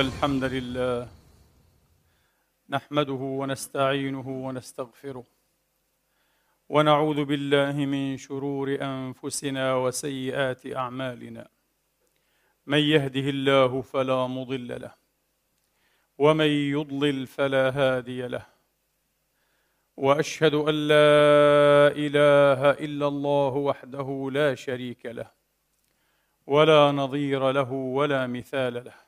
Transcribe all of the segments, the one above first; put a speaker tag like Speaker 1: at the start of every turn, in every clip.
Speaker 1: الحمد لله. نحمده ونستعينه ونستغفره. ونعوذ بالله من شرور أنفسنا وسيئات أعمالنا. من يهده الله فلا مضل له. ومن يضلل فلا هادي له. وأشهد أن لا إله إلا الله وحده لا شريك له. ولا نظير له ولا مثال له.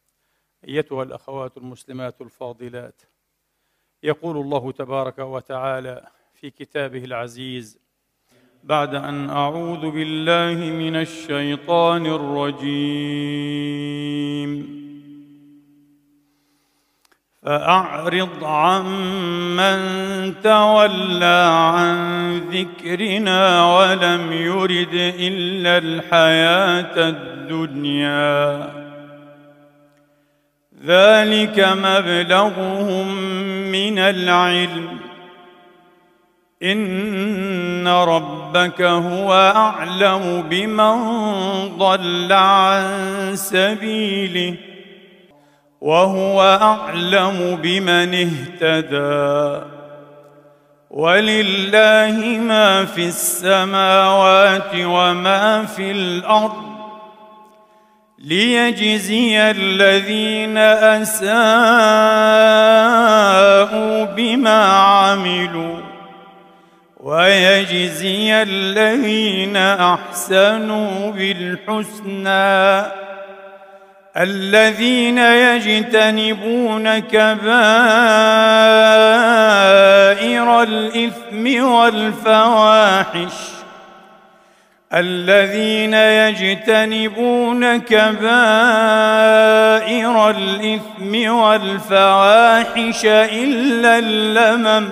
Speaker 1: أيتها الأخوات المسلمات الفاضلات. يقول الله تبارك وتعالى في كتابه العزيز بعد أن أعوذ بالله من الشيطان الرجيم. فأعرض عمن تولى عن ذكرنا ولم يرد إلا الحياة الدنيا. ذلك مبلغهم من العلم. إن ربك هو أعلم بمن ضل عن سبيله وهو أعلم بمن اهتدى. ولله ما في السماوات وما في الأرض. ليجزي الذين أساءوا بما عملوا ويجزي الذين أحسنوا بالحسنى الذين يجتنبون كبائر الإثم والفواحش الذين يجتنبون كبائر الإثم والفواحش إلا اللمم.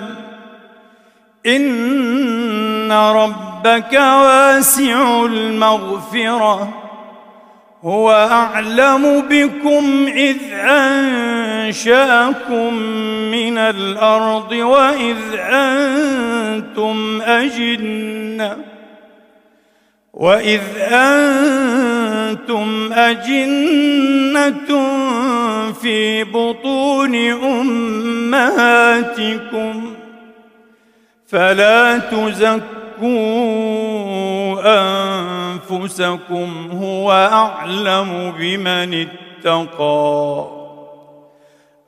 Speaker 1: إن ربك واسع المغفرة. هو أعلم بكم إذ أنشأكم من الأرض وإذ أنتم أجنة. واذ أنتم اجنه في بطون امهاتكم فلا تزكوا انفسكم هو اعلم بمن اتقى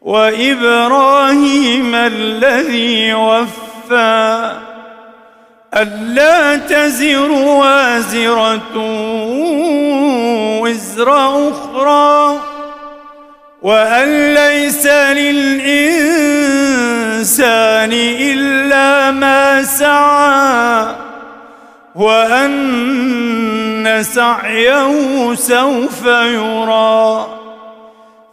Speaker 1: وإبراهيم الذي وفى ألا تزر وازرة وزر أخرى وأن ليس للإنسان إلا ما سعى وأن سعيه سوف يرى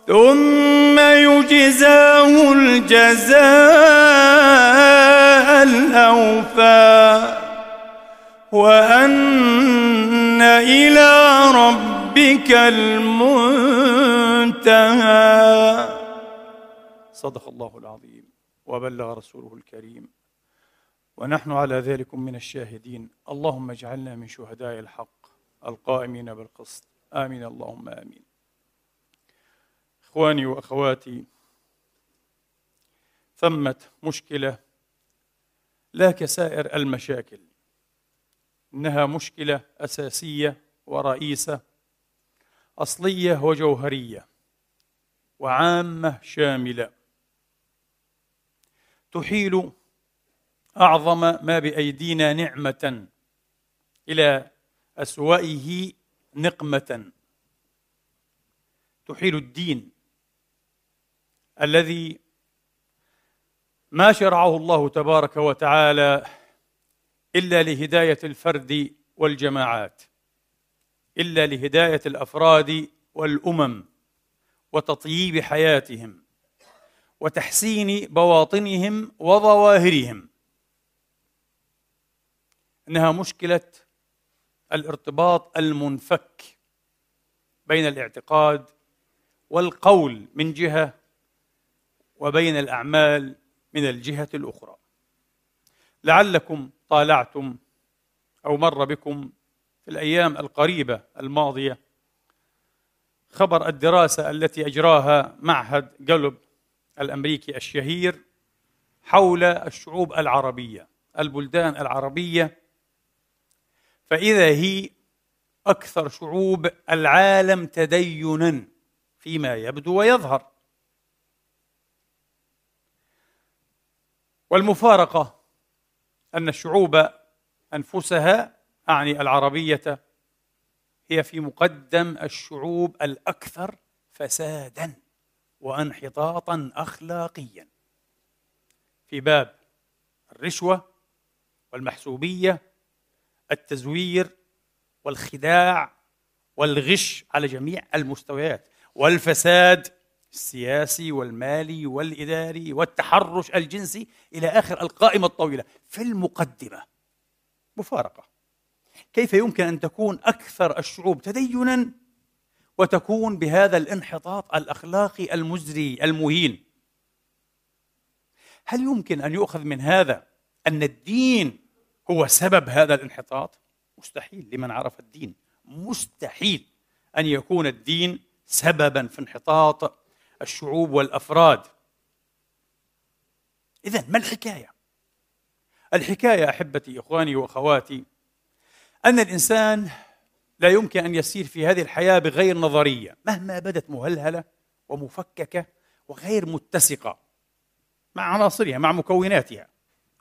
Speaker 1: ثم يجزاه الجزاء الأوفى. وأن إلى ربك المنتهى. صدق الله العظيم وبلغ رسوله الكريم. ونحن على ذلك من الشاهدين. اللهم اجعلنا من شهداء الحق القائمين بالقسط. آمين. اللهم آمين. إخواني وأخواتي. ثمه مشكلة لا كسائر المشاكل. إنها مشكلة أساسية ورئيسة أصلية وجوهرية وعامة شاملة. تحيل أعظم ما بأيدينا نعمة إلى اسوائه نقمة. تحيل الدين الذي ما شرعه الله تبارك وتعالى إلا لهداية الفرد والجماعات إلا لهداية الأفراد والأمم وتطييب حياتهم وتحسين بواطنهم وظواهرهم. إنها مشكلة الارتباط المنفك بين الاعتقاد والقول من جهة وبين الأعمال من الجهة الأخرى. لعلكم طالعتم أو مر بكم في الأيام القريبة الماضية خبر الدراسة التي أجراها معهد جلوب الأمريكي الشهير حول الشعوب العربية البلدان العربية. فإذا هي أكثر شعوب العالم تدينا فيما يبدو ويظهر. والمفارقة أن الشعوب أنفسها أعني العربية هي في مقدم الشعوب الأكثر فسادا وانحطاطا أخلاقيا. في باب الرشوة والمحسوبية التزوير والخداع والغش على جميع المستويات والفساد السياسي والمالي والإداري والتحرش الجنسي إلى آخر القائمة الطويلة. في المقدمة مفارقة. كيف يمكن أن تكون أكثر الشعوب تدينا وتكون بهذا الانحطاط الأخلاقي المزري المهين؟ هل يمكن أن يؤخذ من هذا أن الدين هو سبب هذا الانحطاط؟ مستحيل لمن عرف الدين. مستحيل أن يكون الدين سببا في انحطاط الشعوب والأفراد. اذا ما الحكاية؟ الحكاية أحبتي إخواني وأخواتي أن الإنسان لا يمكن أن يسير في هذه الحياة بغير نظرية مهما بدت مهلهلة ومفككة وغير متسقة مع عناصرها مع مكوناتها.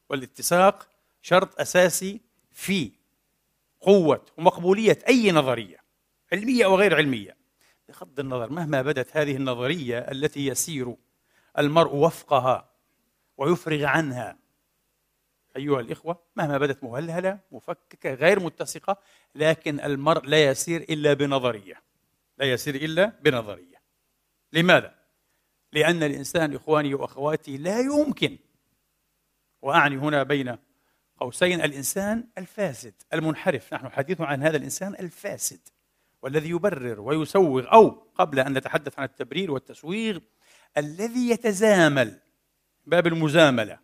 Speaker 1: والاتساق شرط أساسي في قوة ومقبولية أي نظرية علمية أو غير علمية. بغض النظر مهما بدت هذه النظرية التي يسير المرء وفقها ويفرغ عنها أيها الإخوة مهما بدت مهلهلة مفككة غير متسقة لكن المرء لا يسير إلا بنظرية. لا يسير إلا بنظرية. لماذا؟ لأن الإنسان إخواني وأخواتي لا يمكن وأعني هنا بين قوسين الإنسان الفاسد المنحرف. نحن حديث عن هذا الإنسان الفاسد. والذي يبرر ويسوغ أو قبل أن نتحدث عن التبرير والتسويغ الذي يتزامل باب المزاملة.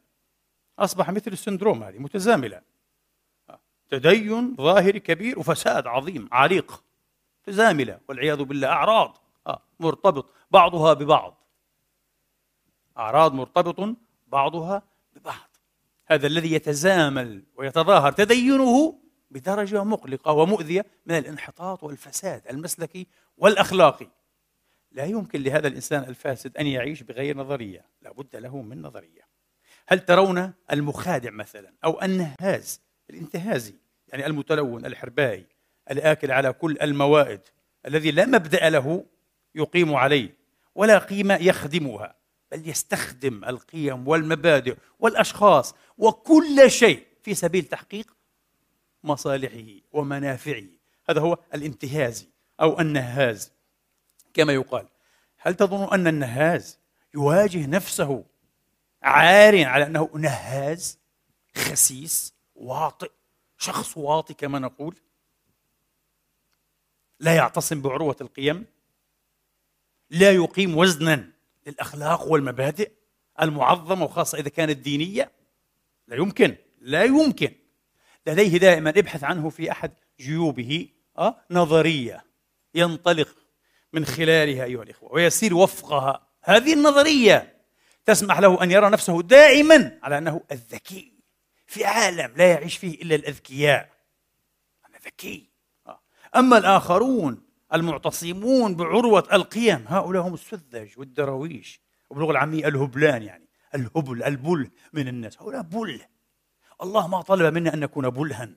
Speaker 1: أصبح مثل السندروم هذه متزاملة. تدين ظاهري كبير وفساد عظيم عريق. متزامله والعياذ بالله أعراض. آه، مرتبط بعضها ببعض. أعراض مرتبط بعضها ببعض. هذا الذي يتزامل ويتظاهر تدينه بدرجة مقلقة ومؤذية من الانحطاط والفساد المسلكي والأخلاقي. لا يمكن لهذا الإنسان الفاسد أن يعيش بغير نظرية لا بد له من نظرية. هل ترون المخادع مثلا أو النهاز الانتهازي يعني المتلون الحربائي الآكل على كل الموائد الذي لا مبدأ له يقيم عليه ولا قيمة يخدمها بل يستخدم القيم والمبادئ والأشخاص وكل شيء في سبيل تحقيق مصالحه ومنافعه. هذا هو الانتهازي أو النهاز. كما يقال هل تظن أن النهاز يواجه نفسه عار على أنه نهاز خسيس واطئ شخص واطي كما نقول؟ لا يعتصم بعروة القيم؟ لا يقيم وزنا للأخلاق والمبادئ المعظمة وخاصة إذا كانت دينية؟ لا يمكن لا يمكن. لديه دائما ابحث عنه في أحد جيوبه أه؟ نظرية ينطلق من خلالها أيها الإخوة ويسير وفقها هذه النظرية تسمح له أن يرى نفسه دائما على أنه الذكي في عالم لا يعيش فيه إلا الأذكياء أنا ذكي آه. أما الآخرون المعتصمون بعروة القيم هؤلاء هم السذج والدراويش وباللغة العامية الهبلان يعني الهبل البل من الناس هؤلاء بل الله ما طلب منا أن نكون بلها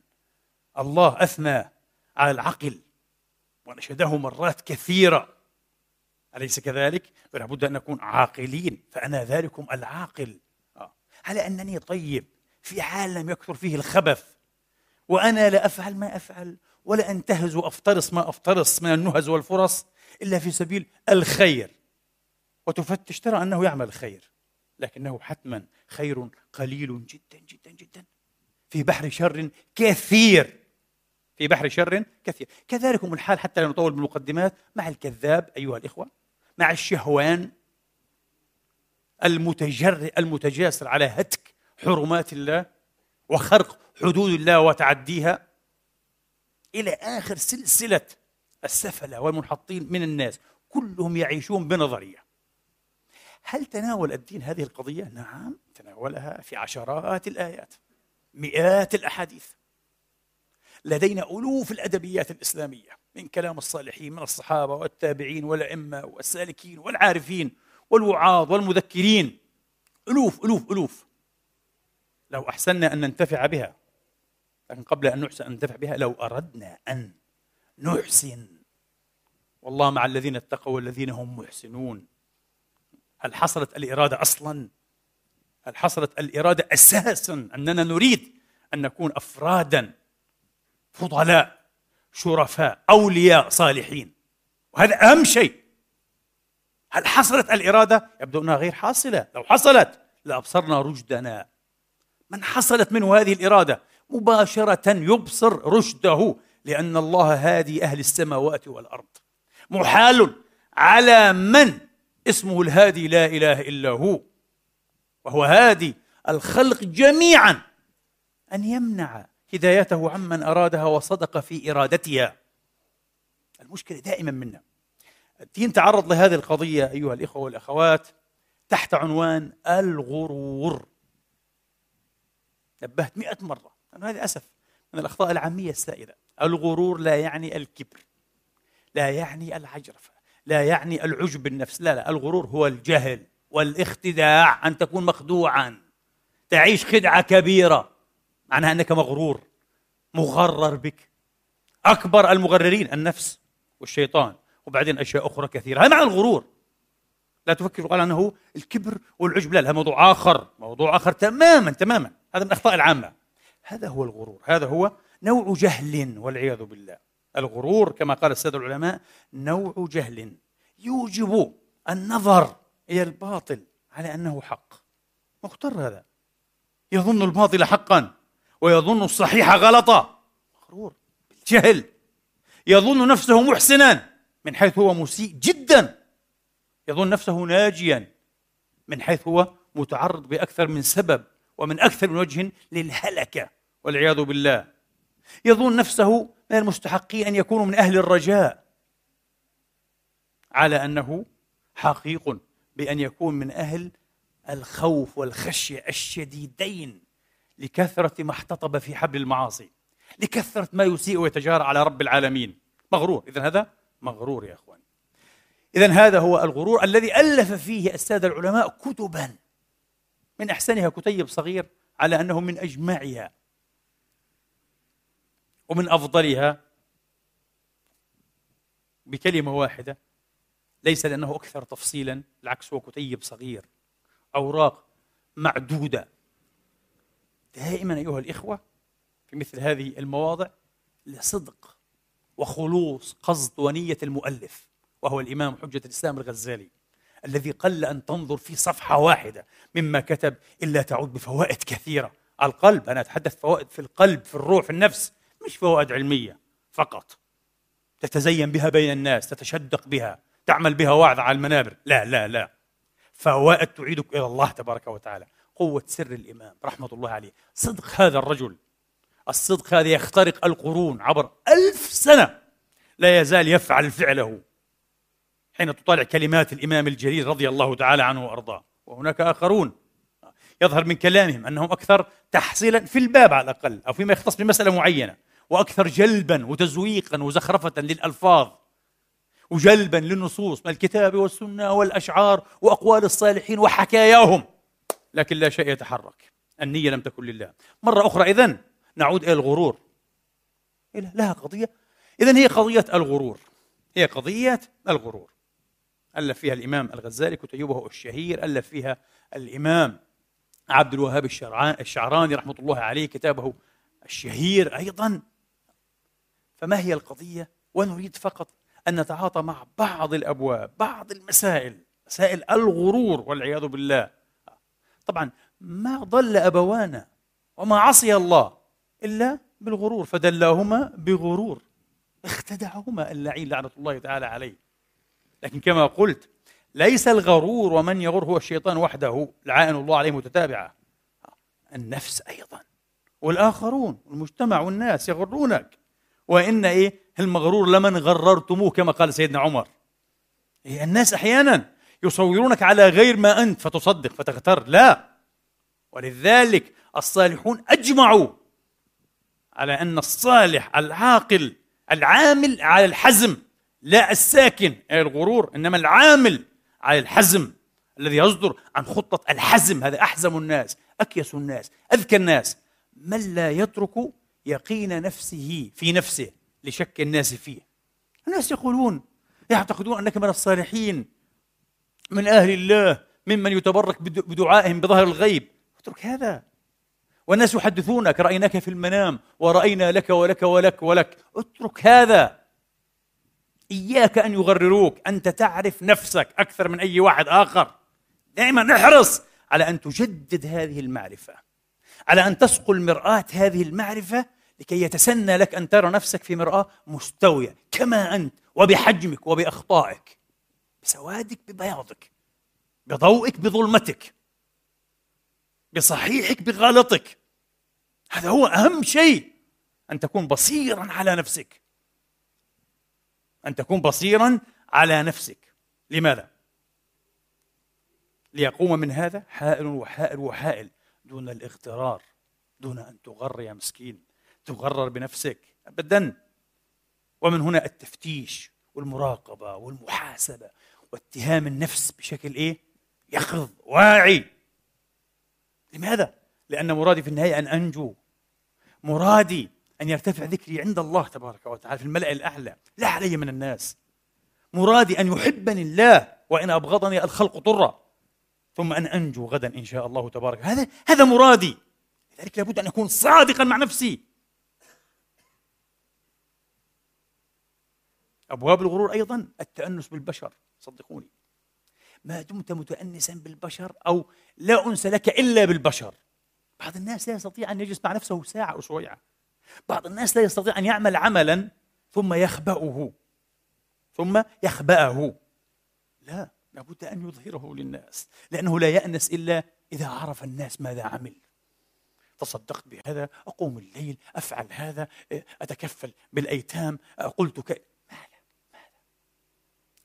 Speaker 1: الله أثنى على العقل ونشده مرات كثيرة. أليس كذلك؟ فلا بد أن نكون عاقلين. فأنا ذلكم العاقل. آه. على أنني طيب في عالم يكثر فيه الخبث. وأنا لا أفعل ما أفعل ولا أنتهز وأفترس ما أفترس من النهز والفرص إلا في سبيل الخير. وتفتش ترى أنه يعمل الخير لكنه حتما خير قليل جدا جدا جدا. في بحر شر كثير. في بحر شر كثير. كذلك الحال حتى لا نطول بالمقدمات مع الكذاب أيها الإخوة مع الشهوان المتجرئ المتجاسر على هتك حرمات الله وخرق حدود الله وتعديها إلى آخر سلسلة السفلة والمنحطين من الناس كلهم يعيشون بنظرية. هل تناول الدين هذه القضية؟ نعم تناولها في عشرات الآيات. مئات الأحاديث. لدينا ألوف الأدبيات الإسلامية من كلام الصالحين من الصحابة والتابعين والأئمة والسالكين والعارفين والوعاظ والمذكرين. ألوف ألوف ألوف. لو أحسننا أن ننتفع بها لكن قبل أن نحسن أن ننتفع بها لو أردنا أن نحسن. والله مع الذين اتقوا والذين هم محسنون. هل حصلت الإرادة أصلا؟ هل حصلت الإرادة أساسا أننا نريد أن نكون أفرادا فضلاء شرفاء أولياء صالحين؟ وهذا أهم شيء. هل حصلت الإرادة؟ يبدو أنها غير حاصلة. لو حصلت لأبصرنا رشدنا. من حصلت منه هذه الإرادة؟ مباشرة يبصر رشده لأن الله هادي أهل السماوات والأرض. محال على من اسمه الهادي لا إله إلا هو. وهو هادي الخلق جميعا أن يمنع هدايته عمن أرادها وصدق في إرادتها. المشكلة دائما منا. الدين تعرض لهذه القضية أيها الإخوة والأخوات تحت عنوان الغرور. نبهت مئة مرة. أنا هذا أسف من الأخطاء العامية السائدة. الغرور لا يعني الكبر لا يعني العجرفة لا يعني العجب بالنفس. لا لا الغرور هو الجهل. والاختداع أن تكون مخدوعا. تعيش خدعة كبيرة. معناها أنك مغرور. مغرر بك. أكبر المغررين النفس والشيطان. وبعدين أشياء أخرى كثيرة. هذا معنى الغرور. لا تفكر قال أنه الكبر والعجب. لا هذا موضوع آخر. موضوع آخر تماما تماما. هذا من الأخطاء العامة. هذا هو الغرور. هذا هو نوع جهل والعياذ بالله. الغرور كما قال السادة العلماء نوع جهل يوجب النظر إلى الباطل على أنه حق. مختر هذا. يظن الباطل حقا ويظن الصحيح غلطا. مغرور بالجهل. يظن نفسه محسنا من حيث هو مسيء جدا. يظن نفسه ناجيا من حيث هو متعرض بأكثر من سبب ومن أكثر من وجه للهلكة والعياذ بالله. يظن نفسه من المستحقين أن يكونوا من أهل الرجاء. على أنه حقيق بأن يكون من أهل الخوف والخشية الشديدين لكثرة ما احتطب في حبل المعاصي لكثرة ما يسيء ويتجارى على رب العالمين. مغرور. اذا هذا مغرور يا إخواني. اذا هذا هو الغرور الذي ألف فيه السادة العلماء كتبا من أحسنها كتيب صغير على أنه من أجمعها ومن أفضلها بكلمة واحدة ليس لأنه أكثر تفصيلا بالعكس هو كتيب صغير أوراق معدودة. دائما أيها الإخوة في مثل هذه المواضع لصدق وخلوص قصد ونية المؤلف وهو الإمام حجة الإسلام الغزالي الذي قل أن تنظر في صفحة واحدة مما كتب إلا تعود بفوائد كثيرة. القلب أنا أتحدث فوائد في القلب في الروح في النفس مش فوائد علمية فقط. تتزين بها بين الناس تتشدق بها. تعمل بها وعظ على المنابر. لا لا لا. فوائد تعيدك إلى الله تبارك وتعالى. قوة سر الإمام رحمة الله عليه. صدق هذا الرجل. الصدق هذا يخترق القرون عبر ألف سنة. لا يزال يفعل فعله. حين تطالع كلمات الإمام الجليل رضي الله تعالى عنه وأرضاه. وهناك آخرون. يظهر من كلامهم أنهم أكثر تحصيلا في الباب على الأقل أو فيما يختص بمسألة معينة. وأكثر جلبا وتزويقا وزخرفة للألفاظ. وجلبا للنصوص الكتاب والسنة والأشعار وأقوال الصالحين وحكاياهم. لكن لا شيء يتحرك. النية لم تكن لله. مرة أخرى إذن نعود إلى الغرور. لها قضية. إذن هي قضية الغرور. هي قضية الغرور. ألف فيها الإمام الغزالي كتيبه الشهير. ألف فيها الإمام عبد الوهاب الشعراني رحمة الله عليه كتابه الشهير أيضا. فما هي القضية؟ ونريد فقط أن نتعاطى مع بعض الأبواب بعض المسائل مسائل الغرور والعياذ بالله. طبعا ما ضل أبوانا وما عصي الله إلا بالغرور فدلاهما بغرور. اختدعهما اللعين لعنة الله تعالى عليه. لكن كما قلت ليس الغرور ومن يغر هو الشيطان وحده لعائن الله عليه متتابعة. النفس أيضا. والآخرون المجتمع والناس يغرونك. وإن إيه المغرور لمن غررتموه كما قال سيدنا عمر. إيه الناس أحيانا يصورونك على غير ما أنت فتصدق فتغتر. لا. ولذلك الصالحون أجمعوا على أن الصالح العاقل العامل على الحزم لا الساكن أي الغرور إنما العامل على الحزم الذي يصدر عن خطة الحزم. هذا أحزم الناس أكيس الناس أذكى الناس. من لا يترك يقين نفسه في نفسه لشك الناس فيه. الناس يقولون يعتقدون أنك من الصالحين من أهل الله ممن يتبرك بدعائهم بظهر الغيب. اترك هذا. والناس يحدثونك رأيناك في المنام ورأينا لك ولك ولك ولك. اترك هذا. إياك أن يغرروك أنت تعرف نفسك أكثر من أي واحد آخر. دائما احرص على أن تجدد هذه المعرفة على أن تسقل مرآة هذه المعرفة لكي يتسنى لك أن ترى نفسك في مرآة مستوية كما أنت وبحجمك وبأخطائك بسوادك ببياضك بضوئك بظلمتك بصحيحك بغلطك. هذا هو أهم شيء أن تكون بصيرا على نفسك. أن تكون بصيرا على نفسك. لماذا؟ ليقوم من هذا حائل وحائل وحائل دون الاغترار دون أن تغر يا مسكين. تغرر بنفسك أبدا. ومن هنا التفتيش والمراقبة والمحاسبة واتهام النفس بشكل إيه؟ يقظ واعي. لماذا؟ لأن مرادي في النهاية أن أنجو. مرادي أن يرتفع ذكري عند الله تبارك وتعالى في الملأ الأعلى لا علي من الناس. مرادي أن يحبني الله وإن أبغضني الخلق طرا. ثم أن أنجو غدا إن شاء الله تبارك. هذا هذا مرادي. لذلك لابد أن أكون صادقا مع نفسي. أبواب الغرور أيضا التأنس بالبشر صدقوني. ما دمت متأنسا بالبشر أو لا أنس لك إلا بالبشر. بعض الناس لا يستطيع أن يجلس مع نفسه ساعة أو شوية. بعض الناس لا يستطيع أن يعمل عملا ثم يخبأه ثم يخبأه. لا لابد أن يظهره للناس لأنه لا يأنس إلا إذا عرف الناس ماذا عمل. تصدقت بهذا أقوم الليل أفعل هذا أتكفل بالأيتام قلت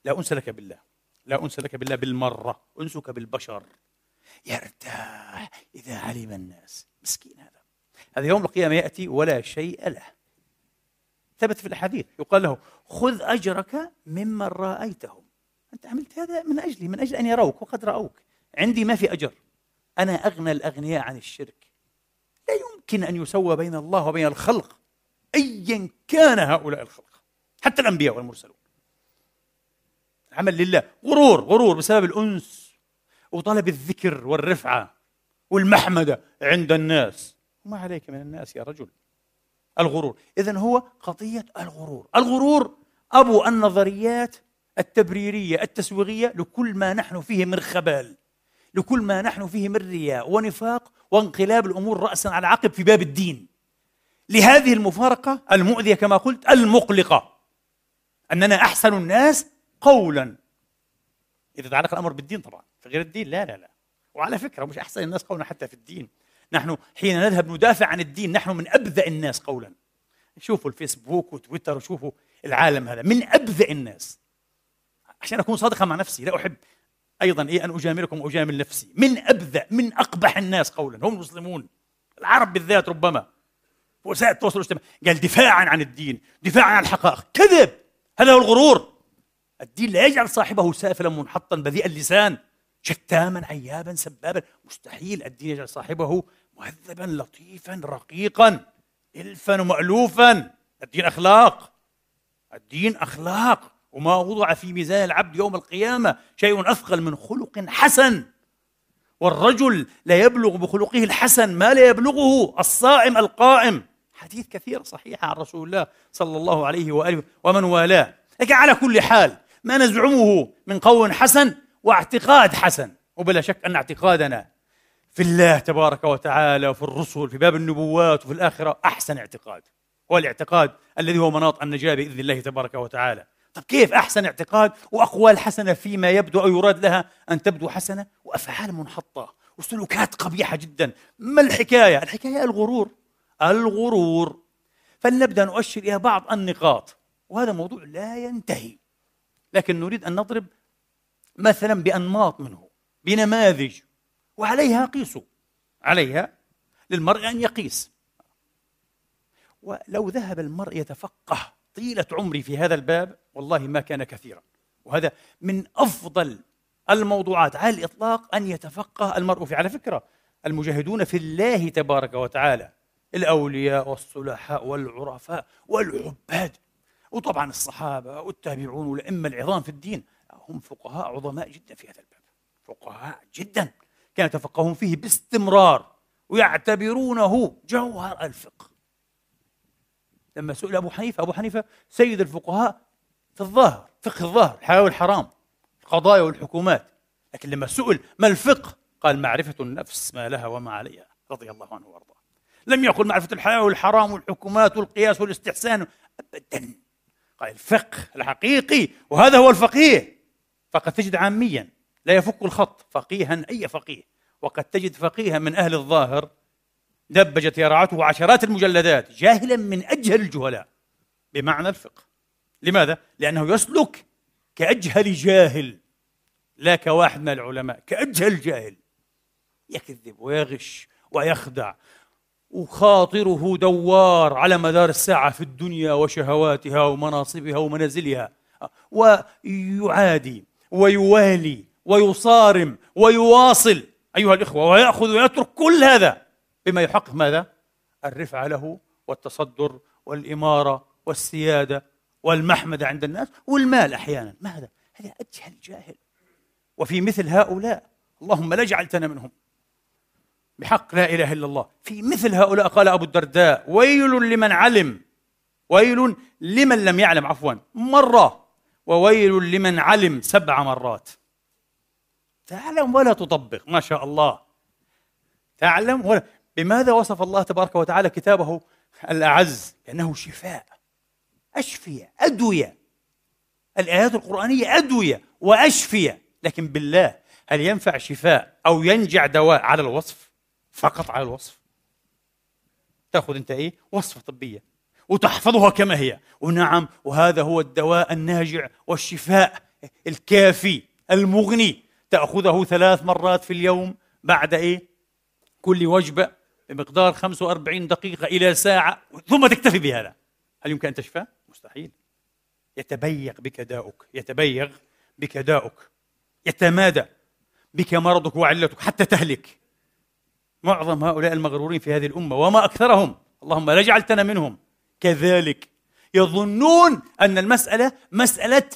Speaker 1: لا أنس لك بالله لا أنس لك بالله بالمرة أنسك بالبشر. يرتاح إذا علم الناس. مسكين هذا. هذا يوم القيامة يأتي ولا شيء له. ثبت في الأحاديث. يقال له خذ أجرك ممن رأيتهم. أنت عملت هذا من أجلي من أجل أن يروك وقد رأوك. عندي ما في أجر. أنا أغنى الأغنياء عن الشرك. لا يمكن أن يسوى بين الله وبين الخلق أيا كان هؤلاء الخلق حتى الأنبياء والمرسلون. عمل لله. غرور غرور بسبب الأنس وطلب الذكر والرفعة والمحمدة عند الناس. وما عليك من الناس يا رجل. الغرور. إذا هو قضية الغرور. الغرور أبو النظريات التبريرية التسويغية لكل ما نحن فيه من خبال لكل ما نحن فيه من رياء ونفاق وانقلاب الأمور رأسا على عقب في باب الدين. لهذه المفارقة المؤذية كما قلت المقلقة. أننا أحسن الناس قولا. إذا تعلق الأمر بالدين طبعا غير الدين لا لا لا. وعلى فكرة مش أحسن الناس قولا حتى في الدين. نحن حين نذهب ندافع عن الدين نحن من أبذأ الناس قولا. شوفوا الفيسبوك وتويتر وشوفوا العالم هذا من أبذأ الناس. عشان أكون صادقا مع نفسي لا أحب أيضا إيه أن أجاملكم وأجامل نفسي. من أبذأ من أقبح الناس قولا. هم المسلمون. العرب بالذات ربما. وسائل التواصل الاجتماعي. قال دفاعا عن الدين دفاعا عن الحقائق. كذب. هذا هو الغرور. الدين لا يجعل صاحبه سافلا منحطا بذيء اللسان شتاما عيابا سبابا. مستحيل الدين يجعل صاحبه مهذبا لطيفا رقيقا إلفا ومألوفا. الدين أخلاق. الدين أخلاق. وما وضع في ميزان العبد يوم القيامة شيء أثقل من خلق حسن. والرجل لا يبلغ بخلقه الحسن ما لا يبلغه الصائم القائم. حديث كثير صحيحة عن رسول الله صلى الله عليه وآله ومن والاه. لكن على كل حال ما نزعمه من قول حسن واعتقاد حسن. وبلا شك أن اعتقادنا في الله تبارك وتعالى وفي الرسل في باب النبوات وفي الآخرة أحسن اعتقاد. هو الاعتقاد الذي هو مناط النجاة بإذن الله تبارك وتعالى. طب كيف أحسن اعتقاد وأقوال حسنة فيما يبدو أو يراد لها أن تبدو حسنة؟ وأفعال منحطة وسلوكات قبيحة جدا. ما الحكاية؟ الحكاية الغرور. الغرور. فلنبدأ نؤشر إلى بعض النقاط. وهذا موضوع لا ينتهي. لكن نريد أن نضرب مثلا بأنماط منه بنماذج وعليها قيسوا عليها للمرء أن يقيس. ولو ذهب المرء يتفقه طيلة عمري في هذا الباب والله ما كان كثيرا. وهذا من أفضل الموضوعات. على الإطلاق أن يتفقه المرء في على فكرة المجاهدون في الله تبارك وتعالى الأولياء والصلحاء والعرفاء والعباد. وطبعا الصحابة والتابعون والأئمة العظام في الدين هم فقهاء عظماء جدا في هذا الباب. فقهاء جدا كانوا يتفقهون فيه باستمرار ويعتبرونه جوهر الفقه. لما سئل أبو حنيفة أبو حنيفة سيد الفقهاء في الظاهر فقه الظاهر الحلال والحرام القضايا والحكومات. لكن لما سئل ما الفقه؟ قال معرفة النفس ما لها وما عليها رضي الله عنه وأرضاه. لم يقل معرفة الحلال والحرام والحكومات والقياس والاستحسان أبدا. الفقه الحقيقي وهذا هو الفقيه. فقد تجد عاميا لا يفك الخط فقيها أي فقيه. وقد تجد فقيها من أهل الظاهر دبجت يرعته عشرات المجلدات جاهلا من أجهل الجهلاء. بمعنى الفقه. لماذا؟ لأنه يسلك كأجهل جاهل لا كواحد من العلماء كأجهل جاهل. يكذب ويغش ويخدع وخاطره دوار على مدار الساعة في الدنيا وشهواتها ومناصبها ومنازلها. ويعادي ويوالي ويصارم ويواصل. أيها الإخوة ويأخذ ويترك كل هذا بما يحقق ماذا؟ الرفعة له والتصدر والإمارة والسيادة والمحمدة عند الناس والمال أحيانا. ما هذا؟ هذا أجهل جاهل. وفي مثل هؤلاء. اللهم لا جعلتنا منهم. بحق لا إله إلا الله. في مثل هؤلاء قال أبو الدرداء ويل لمن علم ويل لمن لم يعلم عفوا مرة وويل لمن علم سبع مرات. تعلم ولا تطبق ما شاء الله. تعلم ولا بماذا وصف الله تبارك وتعالى كتابه الأعز؟ لأنه شفاء أشفية أدوية. الآيات القرآنية أدوية وأشفية لكن بالله هل ينفع شفاء أو ينجع دواء على الوصف؟ فقط على الوصف. تأخذ أنت إيه؟ وصفة طبية. وتحفظها كما هي. ونعم وهذا هو الدواء الناجع والشفاء الكافي المغني. تأخذه ثلاث مرات في اليوم بعد إيه؟ كل وجبة بمقدار 45 دقيقة إلى ساعة. ثم تكتفي بهذا. هل يمكن أن تشفى؟ مستحيل. يتبيغ بك داؤك. يتبيغ بك داؤك. يتمادى بك مرضك وعلتك حتى تهلك. معظم هؤلاء المغرورين في هذه الأمة وما أكثرهم. اللهم لا جعلتنا منهم. كذلك يظنون أن المسألة مسألة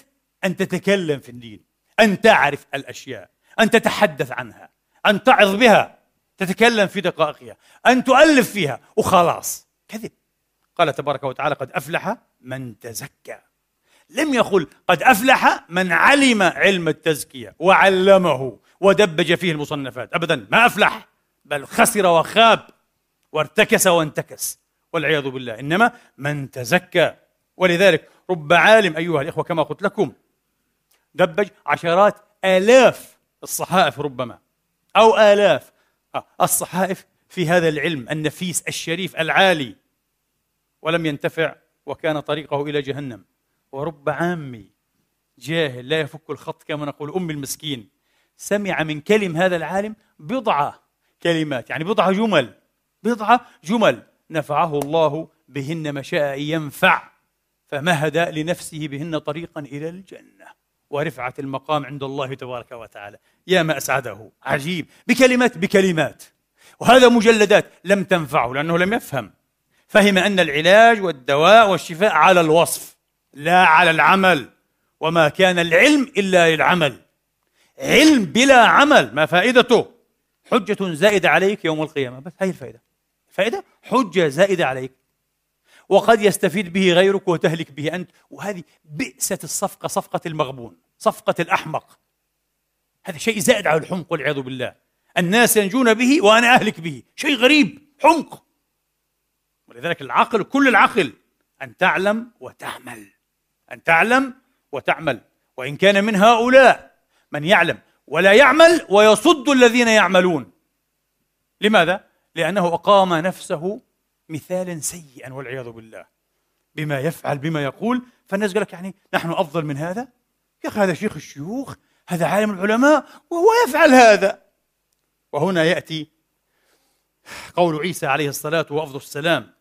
Speaker 1: أن تتكلم في الدين أن تعرف الأشياء أن تتحدث عنها أن تعظ بها تتكلم في دقائقها أن تؤلف فيها وخلاص. كذب. قال تبارك وتعالى قد أفلح من تزكى. لم يقل قد أفلح من علم علم التزكية وعلمه ودبج فيه المصنفات. ابدا ما أفلح. بل خسر وخاب وارتكس وانتكس والعياذ بالله. إنما من تزكى. ولذلك رب عالم أيها الإخوة كما قلت لكم دبج عشرات آلاف الصحائف ربما أو آلاف. آه، الصحائف في هذا العلم النفيس الشريف العالي ولم ينتفع وكان طريقه إلى جهنم. ورب عامي جاهل لا يفك الخط كما نقول أم المسكين سمع من كلم هذا العالم بضعة. كلمات. يعني بضعة جمل. بضعة جمل. نفعه الله بهن ما شاء أن ينفع. فمهد لنفسه بهن طريقا إلى الجنة. ورفعة المقام عند الله تبارك وتعالى. يا ما أسعده. عجيب. بكلمات بكلمات. وهذا مجلدات لم تنفعه لأنه لم يفهم. فهم أن العلاج والدواء والشفاء على الوصف لا على العمل. وما كان العلم إلا للعمل. علم بلا عمل ما فائدته؟ حجة زائدة عليك يوم القيامة. بس هي الفائدة. فائدة؟ حجة زائدة عليك. وقد يستفيد به غيرك وتهلك به أنت. وهذه بئست الصفقة صفقة المغبون صفقة الأحمق. هذا شيء زائد على الحمق والعياذ بالله. الناس ينجون به وأنا أهلك به. شيء غريب حمق. ولذلك العقل كل العقل أن تعلم وتعمل. أن تعلم وتعمل. وإن كان من هؤلاء من يعلم ولا يعمل ويصد الذين يعملون. لماذا؟ لأنه أقام نفسه مثالا سيئا والعياذ بالله. بما يفعل بما يقول. فالناس قال لك يعني نحن أفضل من هذا؟ يا أخي هذا شيخ الشيوخ هذا عالم العلماء وهو يفعل هذا. وهنا يأتي قول عيسى عليه الصلاة وأفضل السلام.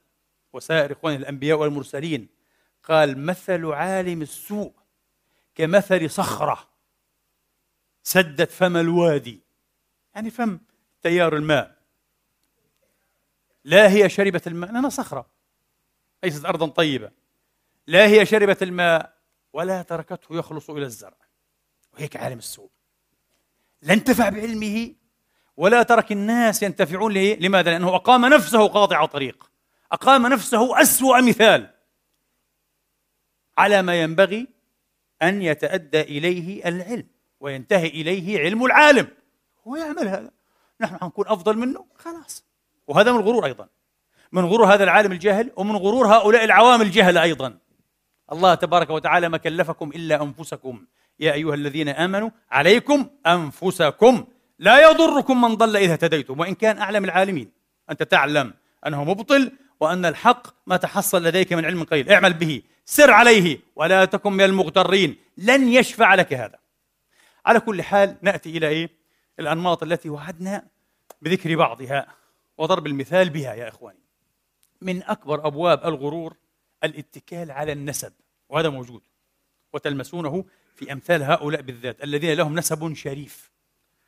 Speaker 1: وسائر إخوان الأنبياء والمرسلين. قال مثل عالم السوء كمثل صخرة. سدت فم الوادي. يعني فم تيار الماء. لا هي شربت الماء لأنها صخرة. ليست أرضا طيبة. لا هي شربت الماء ولا تركته يخلص إلى الزرع. وهيك عالم السوء. لا انتفع بعلمه ولا ترك الناس ينتفعون له لماذا؟ لأنه أقام نفسه قاطع طريق. أقام نفسه أسوأ مثال. على ما ينبغي أن يتأدى إليه العلم. وينتهي إليه علم العالم. هو يعمل هذا. نحن حنكون أفضل منه. خلاص. وهذا من الغرور أيضا. من غرور هذا العالم الجاهل ومن غرور هؤلاء العوام الجهل أيضا. الله تبارك وتعالى ما كلفكم إلا أنفسكم. يا أيها الذين آمنوا عليكم أنفسكم. لا يضركم من ضل إذا اهتديتم. وإن كان أعلم العالمين أنت تعلم أنه مبطل وأن الحق ما تحصل لديك من علم قليل. اعمل به. سر عليه. ولا تكن من المغترين. لن يشفع لك هذا. على كل حال نأتي إلى إيه؟ الأنماط التي وعدنا بذكر بعضها وضرب المثال بها يا إخواني. من أكبر أبواب الغرور الاتكال على النسب وهذا موجود وتلمسونه في أمثال هؤلاء بالذات الذين لهم نسب شريف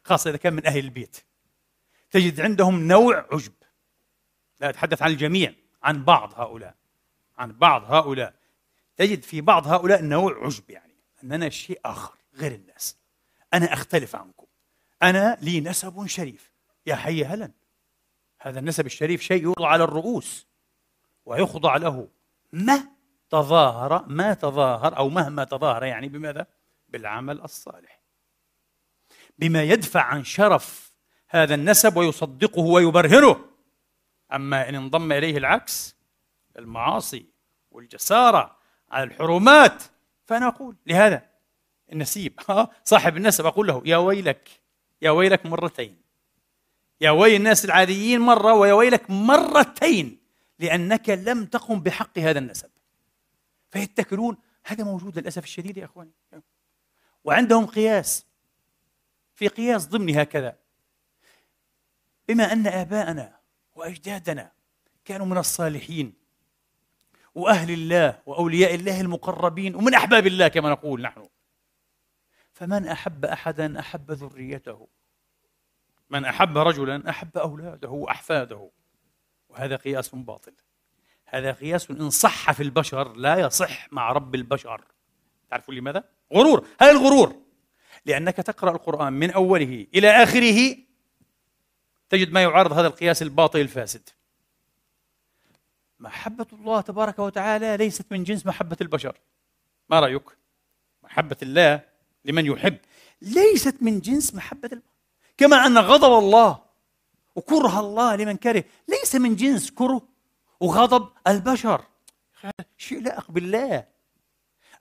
Speaker 1: خاصة إذا كان من أهل البيت. تجد عندهم نوع عجب. لا أتحدث عن الجميع عن بعض هؤلاء عن بعض هؤلاء. تجد في بعض هؤلاء نوع عجب يعني أننا شيء آخر غير الناس. أنا أختلف عنكم. أنا لي نسب شريف. يا حي هلا. هذا النسب الشريف شيء يوضع على الرؤوس ويخضع له. ما تظاهر ما تظاهر أو مهما تظاهر يعني بماذا؟ بالعمل الصالح. بما يدفع عن شرف هذا النسب ويصدقه ويبرهنه. أما إن انضم إليه العكس المعاصي والجسارة على الحرمات فأنا أقول لهذا النسيب. صاحب النسب أقول له يا ويلك يا ويلك مرتين. يا ويل الناس العاديين مرة ويا ويلك مرتين لأنك لم تقم بحق هذا النسب. فيتكلون هذا موجود للأسف الشديد يا أخواني. وعندهم قياس في قياس ضمني هكذا. بما أن آباءنا وأجدادنا كانوا من الصالحين وأهل الله وأولياء الله المقربين ومن أحباب الله كما نقول نحن فمن أحب أحدا أحب ذريته. من أحب رجلا أحب أولاده وأحفاده. وهذا قياس باطل. هذا قياس إن صح في البشر لا يصح مع رب البشر. تعرفون لماذا؟ غرور. هذا الغرور. لأنك تقرأ القرآن من أوله إلى آخره تجد ما يعارض هذا القياس الباطل الفاسد. محبة الله تبارك وتعالى ليست من جنس محبة البشر. ما رأيك؟ محبة الله لمن يحب. ليست من جنس محبة البشر كما أن غضب الله وكره الله لمن كره. ليس من جنس كره وغضب البشر. شيء لائق بالله.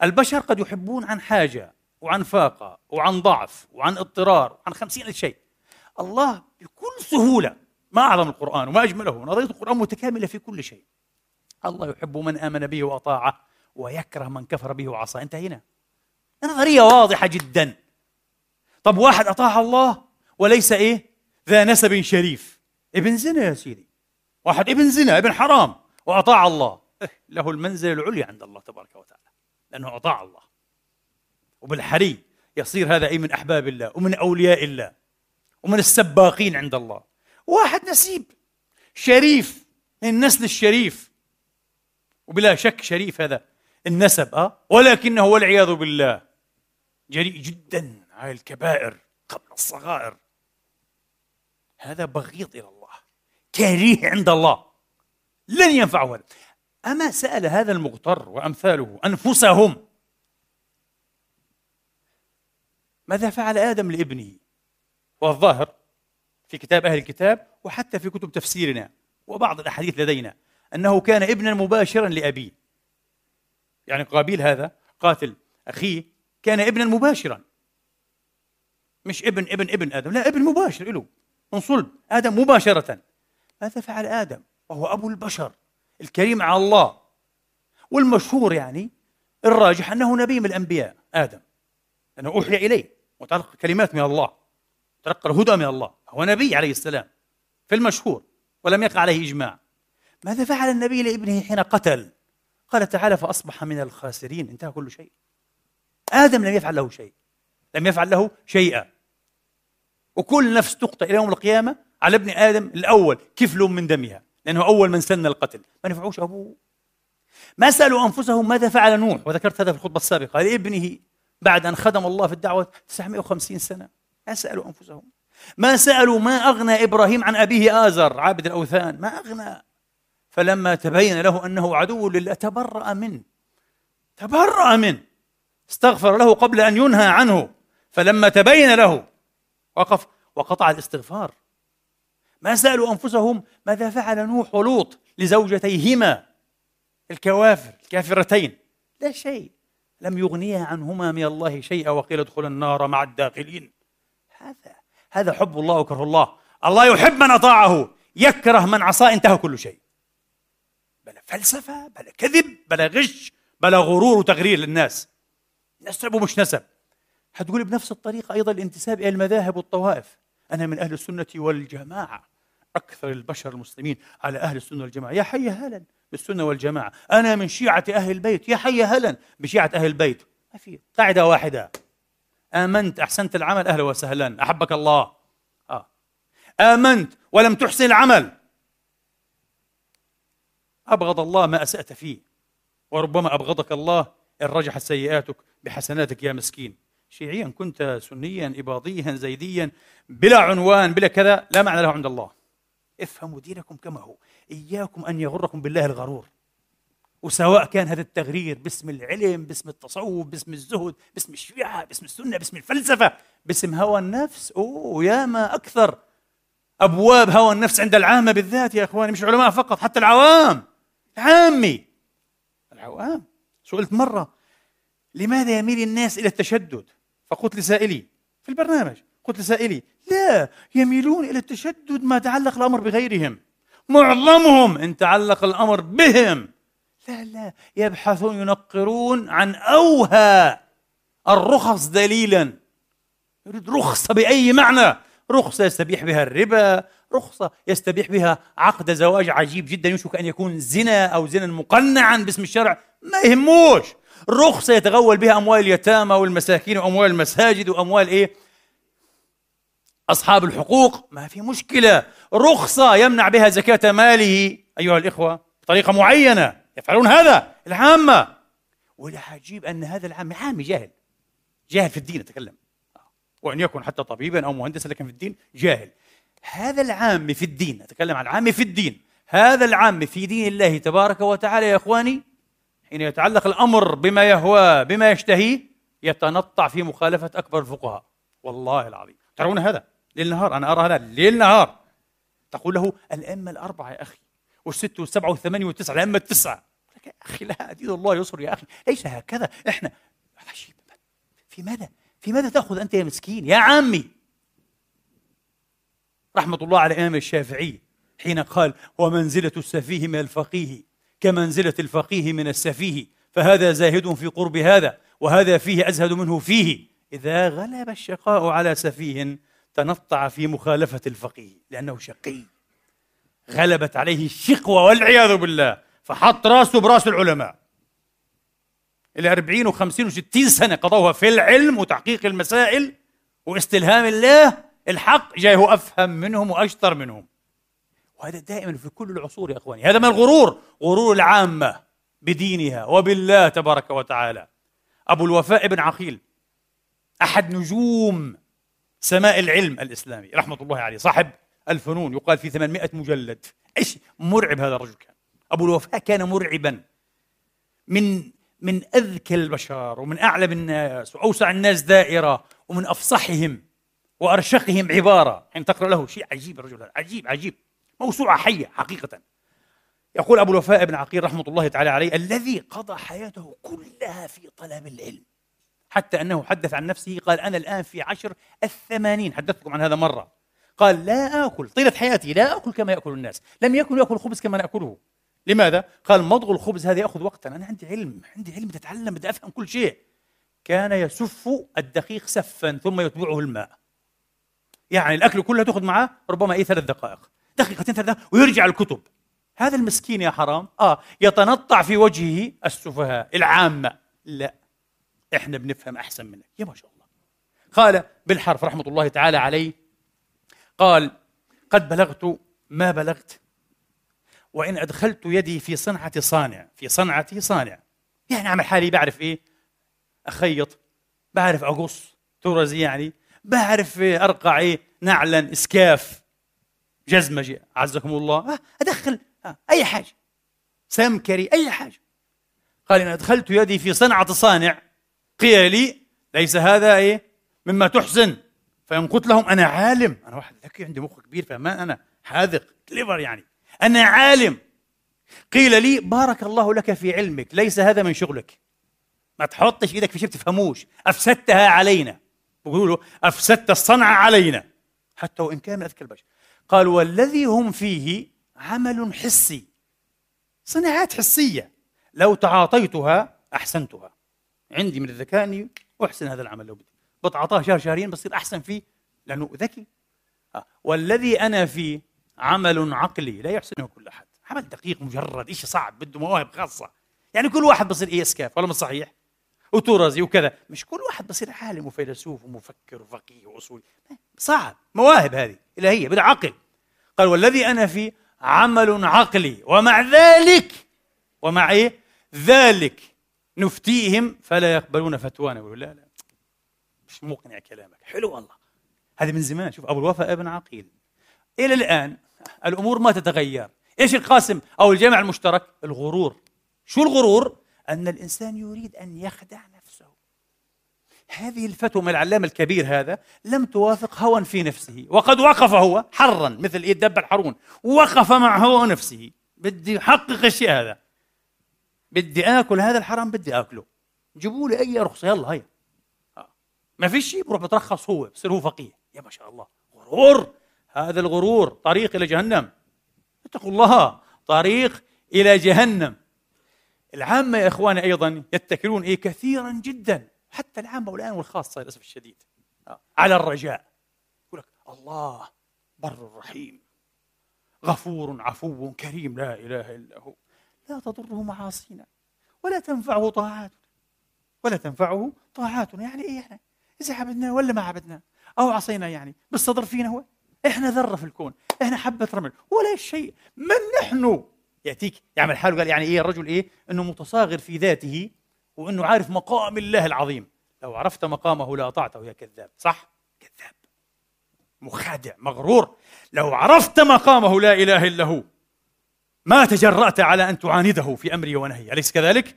Speaker 1: البشر قد يحبون عن حاجة وعن فاقة وعن ضعف وعن اضطرار وعن خمسين شيء. الله بكل سهولة ما أعظم القرآن وما أجمله. نظرية القرآن متكاملة في كل شيء. الله يحب من آمن به وأطاعه ويكره من كفر به وعصى. انتهينا. نظرية واضحة جدا. طب واحد أطاع الله وليس إيه؟ ذا نسب شريف. ابن زنا يا سيدي. واحد ابن زنا ابن حرام. وأطاع الله. إيه، له المنزل العليا عند الله تبارك وتعالى. لأنه أطاع الله. وبالحري يصير هذا أي من أحباب الله ومن أولياء الله ومن السباقين عند الله. واحد نسيب. شريف من النسل الشريف. وبلا شك شريف هذا النسب أه؟ ولكنه والعياذ بالله. جريء جدا على الكبائر قبل الصغائر. هذا بغيض إلى الله كريه عند الله لن ينفعه هذا أما سأل هذا المغتر وأمثاله أنفسهم ماذا فعل آدم لابنه؟ والظاهر في كتاب أهل الكتاب وحتى في كتب تفسيرنا وبعض الأحاديث لدينا أنه كان ابنا مباشرا لأبيه. يعني قابيل هذا قاتل أخيه كان ابنا مباشرا. مش ابن ابن ابن آدم. لا ابن مباشر له من صلب آدم مباشرة. ماذا فعل آدم؟ وهو أبو البشر الكريم على الله. والمشهور يعني الراجح أنه نبي من الأنبياء آدم. لأنه أوحي إليه. وتلقى كلمات من الله. تلقى الهدى من الله. هو نبي عليه السلام. في المشهور. ولم يقع عليه إجماع. ماذا فعل النبي لابنه حين قتل؟ قال تعالى فأصبح من الخاسرين. انتهى كل شيء. آدم لم يفعل له شيء لم يفعل له شيئا. وكل نفس تقطع إلى يوم القيامة على ابن آدم الأول كفل من دمها لأنه أول من سن القتل. ما نفعوش أبوه. ما سألوا أنفسهم ماذا فعل نوح. وذكرت هذا في الخطبة السابقة. لابنه بعد أن خدم الله في الدعوة 950 سنة. ما سألوا أنفسهم. ما سألوا ما أغنى إبراهيم عن أبيه آزر عابد الأوثان. ما أغنى. فلما تبين له أنه عدو لله تبرأ منه. تبرأ منه. استغفر له قبل أن ينهى عنه. فلما تبين له وقف وقطع الاستغفار. ما سألوا أنفسهم ماذا فعل نوح ولوط لزوجتيهما؟ الكوافر الكافرتين. لا شيء. لم يغنيا عنهما من الله شيئا وقيل ادخل النار مع الداخلين. هذا هذا حب الله وكره الله. الله يحب من أطاعه يكره من عصاه انتهى كل شيء. بلا فلسفة بلا كذب بلا غش بلا غرور وتغرير للناس. نسب ومش نسب. حتقول بنفس الطريقة أيضا الانتساب إلى المذاهب والطوائف. أنا من أهل السنة والجماعة أكثر البشر المسلمين على أهل السنة والجماعة. يا حي هلا بالسنة والجماعة. أنا من شيعة أهل البيت. يا حي هلا بشيعة أهل البيت. ما في. قاعدة واحدة. آمنت أحسنت العمل. أهلا وسهلا. أحبك الله. آه. آمنت ولم تحسن العمل. أبغض الله ما أسأت فيه وربما أبغضك الله. إن رجحت سيئاتك بحسناتك يا مسكين. شيعيا كنت سنيا إباضيا زيديا بلا عنوان بلا كذا لا معنى له عند الله. افهموا دينكم كما هو. إياكم أن يغركم بالله الغرور. وسواء كان هذا التغرير باسم العلم باسم التصوف باسم الزهد باسم الشيعة باسم السنة باسم الفلسفة باسم هوى النفس. أوه يا ما أكثر. أبواب هوى النفس عند العامة بالذات يا إخواني مش علماء فقط حتى العوام. عامي العوام. سئلت مرة لماذا يميل الناس إلى التشدد؟ فقلت لسائلي في البرنامج. قلت لسائلي لا يميلون إلى التشدد ما تعلق الأمر بغيرهم. معظمهم إن تعلق الأمر بهم. لا لا يبحثون ينقرون عن أوهى الرخص دليلا. يريد رخصة بأي معنى؟ رخصة يستبيح بها الربا رخصة يستبيح بها عقد زواج عجيب جدا يشك أن يكون زنا أو زنا مقنعا باسم الشرع ما يهموش. رخصة يتغول بها أموال اليتامى والمساكين وأموال المساجد وأموال إيه؟ أصحاب الحقوق ما في مشكلة. رخصة يمنع بها زكاة ماله أيها الإخوة بطريقة معينة يفعلون هذا العامة. ولا عجيب أن هذا العام عامي جاهل جاهل في الدين أتكلم. وأن يكن حتى طبيبا أو مهندسا لكن في الدين جاهل. هذا العام في الدين أتكلم عن العام في الدين. هذا العام في دين الله تبارك وتعالى يا إخواني حين يتعلق الأمر بما يهوى بما يشتهيه يتنطع في مخالفة أكبر الفقهاء. والله العظيم. ترون هذا؟ ليل نهار أنا أرى هذا ليل نهار. تقول له الأئمة الأربعة يا أخي والست والسبعة والثمانية والتسعة الأئمة التسعة. يا أخي لا دين الله يصر يا أخي. ليس هكذا. إحنا عجيب. في ماذا؟ في ماذا تأخذ أنت يا مسكين؟ يا عمي! رحمة الله على الإمام الشافعي حين قال ومنزلة السفيه من الفقيه كمنزلة الفقيه من السفيه فهذا زاهد في قرب هذا وهذا فيه أزهد منه فيه. إذا غلب الشقاء على سفيه تنطع في مخالفة الفقيه لأنه شقي. غلبت عليه الشقوة والعياذ بالله فحط راسه براس العلماء. إلى أربعين وخمسين وستين سنة قضوها في العلم وتحقيق المسائل واستلهام الله الحق جاي هو أفهم منهم وأشطر منهم. وهذا دائما في كل العصور يا أخواني. هذا من الغرور غرور العامة بدينها وبالله تبارك وتعالى. أبو الوفاء بن عقيل أحد نجوم سماء العلم الإسلامي رحمة الله عليه صاحب الفنون يقال في 800 مجلد. إيش مرعب هذا الرجل كان. أبو الوفاء كان مرعبا. من من أذكى البشر ومن أعلم الناس وأوسع الناس دائرة ومن أفصحهم وأرشقهم عبارة. حين تقرأ له شيء عجيب الرجل هذا. عجيب عجيب. موسوعة حية حقيقة. يقول أبو الوفاء بن عقيل رحمة الله تعالى عليه الذي قضى حياته كلها في طلب العلم. حتى أنه حدث عن نفسه قال أنا الآن في عشر الثمانين. حدثتكم عن هذا مرة. قال لا آكل طيلة حياتي لا آكل كما يأكل الناس. لم يكن يأكل خبز كما نأكله. لماذا؟ قال مضغ الخبز هذا يأخذ وقتا. أنا عندي علم عندي علم تتعلم بدي أفهم كل شيء. كان يسف الدقيق سفا ثم يتبعه الماء. يعني الأكل كله تأخذ معه ربما أي ثلاث دقائق. دقيقتين ثلاث ويرجع الكتب. هذا المسكين يا حرام آه يتنطع في وجهه السفهاء العامة. لا إحنا بنفهم أحسن منك. يا ما شاء الله. قال بالحرف رحمة الله تعالى عليه قال قد بلغت ما بلغت وإن أدخلت يدي في صنعة صانع في صنعة صانع. يعني أعمل حالي بعرف إيه؟ أخيط بعرف أقص ترزي يعني بعرف أرقع إيه؟ نعلا إسكاف. جزمجة عزكم الله. أدخل. أي حاجة. سمكري أي حاجة. قال إن أدخلت يدي في صنعة صانع قيل لي ليس هذا إيه؟ مما تحسن فإن قلت لهم أنا عالم. أنا واحد ذكي عندي مخ كبير فما أنا حاذق. كليفر يعني. أنا عالم. قيل لي بارك الله لك في علمك ليس هذا من شغلك. ما تحطش إيدك في شيء بتفهموش. أفسدتها علينا. بيقولوا له أفسدت الصنعه علينا. حتى وإن كان من اذكى البشر قال والذي هم فيه عمل حسي. صناعات حسية. لو تعاطيتها أحسنتها. عندي من الذكاء أني أحسن هذا العمل. لو بدي بتعاطاه شهر شهرين بصير أحسن فيه. لأنه ذكي. آه. والذي أنا فيه عمل عقلي لا يحسنه كل أحد. عمل دقيق مجرد شيء صعب بده مواهب خاصة. يعني كل واحد بصير إيه إسكاف ولا مش صحيح. وتورزي وكذا. مش كل واحد بصير عالم وفيلسوف ومفكر وفقيه وأصولي. صعب. مواهب هذه إلهية بدها عقل. قال والذي أنا فيه عمل عقلي ومع ذلك ومع إيه؟ ذلك نفتيهم فلا يقبلون فتوانا. يقولوا لا لا. مش مقنع كلامك. حلو والله. هذه من زمان. شوف أبو الوفاء ابن عقيل. إلى الآن الأمور ما تتغير. إيش القاسم أو الجامع المشترك؟ الغرور. شو الغرور؟ أن الإنسان يريد أن يخدع نفسه. هذه الفتوى من العلامه الكبير هذا لم توافق هوى في نفسه. وقد وقف هو حرا مثل إيه الدب الحرون. وقف مع هوى نفسه. بدي يحقق الشيء هذا. بدي آكل هذا الحرام بدي آكله. جيبوا لي أي رخصه يلا هيا. آه. ما في شيء بروح بترخص هو بصير هو فقيه. يا ما شاء الله. غرور. هذا الغرور طريق إلى جهنم. اتقوا الله طريق إلى جهنم. العامة يا إخواني أيضا يتكلون إيه كثيرا جدا حتى العامة والآن والخاصة للأسف الشديد. آه. على الرجاء. يقول لك الله بر رحيم غفور عفو كريم لا إله إلا هو. لا تضره معاصينا ولا تنفعه طاعاتنا ولا تنفعه طاعاتنا. يعني إيه إحنا إذا عبدنا ولا ما عبدنا أو عصينا يعني؟ بالصدر فينا هو؟ إحنا ذرة في الكون إحنا حبة رمل ولا شيء. من نحن؟ يأتيك يعمل حاله قال يعني إيه الرجل إيه؟ إنه متصاغر في ذاته وإنه عارف مقام الله العظيم. لو عرفت مقامه لاطعته يا كذاب. صح؟ كذاب. مخادع مغرور. لو عرفت مقامه لا إله إلا هو ما تجرأت على أن تعانده في أمري ونهي. أليس كذلك؟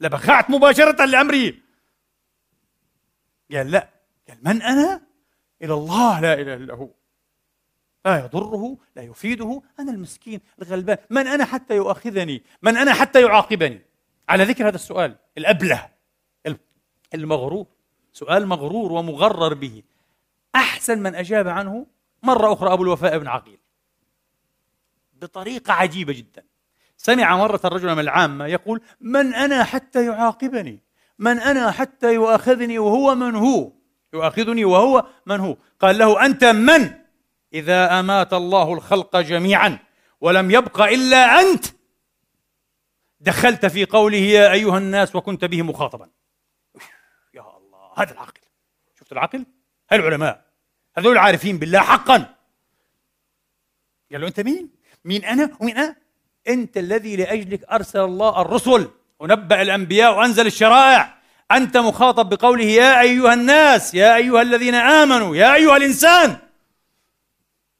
Speaker 1: لبخعت مباشرة لأمري. قال لا. قال من أنا؟ إلى الله لا إله إلا هو. لا يضره لا يفيده. أنا المسكين الغلبان. من أنا حتى يؤاخذني؟ من أنا حتى يعاقبني؟ على ذكر هذا السؤال الأبلة المغرور. سؤال مغرور ومغرر به. أحسن من أجاب عنه مرة أخرى أبو الوفاء بن عقيل. بطريقة عجيبة جدا. سمع مرة رجلا من العامة يقول من أنا حتى يعاقبني؟ من أنا حتى يؤاخذني وهو من هو؟ يؤاخذني وهو من هو؟ قال له أنت من؟ إذا أمات الله الخلق جميعا ولم يبق إلا أنت دخلت في قوله يا أيها الناس وكنت به مخاطبا. يا الله هذا العقل. شفت العقل؟ هل العلماء؟ هذول العارفين بالله حقا. قال له أنت مين؟ مين أنا؟ ومين أنا؟ أنت الذي لأجلك أرسل الله الرسل. ونبأ الأنبياء وأنزل الشرائع. أنت مخاطب بقوله يا أيها الناس يا أيها الذين آمنوا يا أيها الإنسان.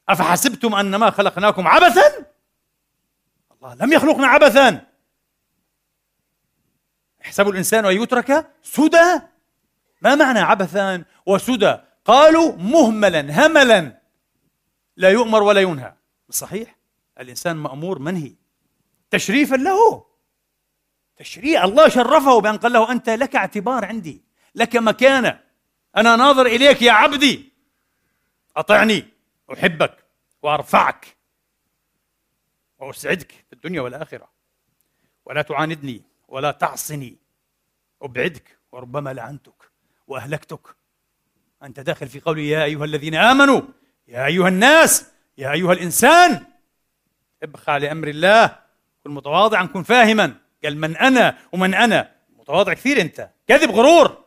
Speaker 1: أفحسبتم أنما خلقناكم عبثا؟ الله لم يخلقنا عبثا. يحسب الإنسان أن يترك سدى. ما معنى عبثا وسدى؟ قالوا مهملا هملا. لا يؤمر ولا ينهى. صحيح؟ الإنسان مأمور منهي. تشريفا له. تشريع الله شرفه بأن قال له أنت لك اعتبار عندي لك مكانة. أنا ناظر إليك يا عبدي. أطعني. أحبك وأرفعك وأسعدك في الدنيا والآخرة. ولا تعاندني ولا تعصني. أبعدك وربما لعنتك وأهلكتك. أنت داخل في قولي يا أيها الذين آمنوا يا أيها الناس يا أيها الإنسان. ابخع لأمر الله. كن متواضعا كن فاهما. قال من أنا ومن أنا؟ متواضع كثير أنت. كذب غرور.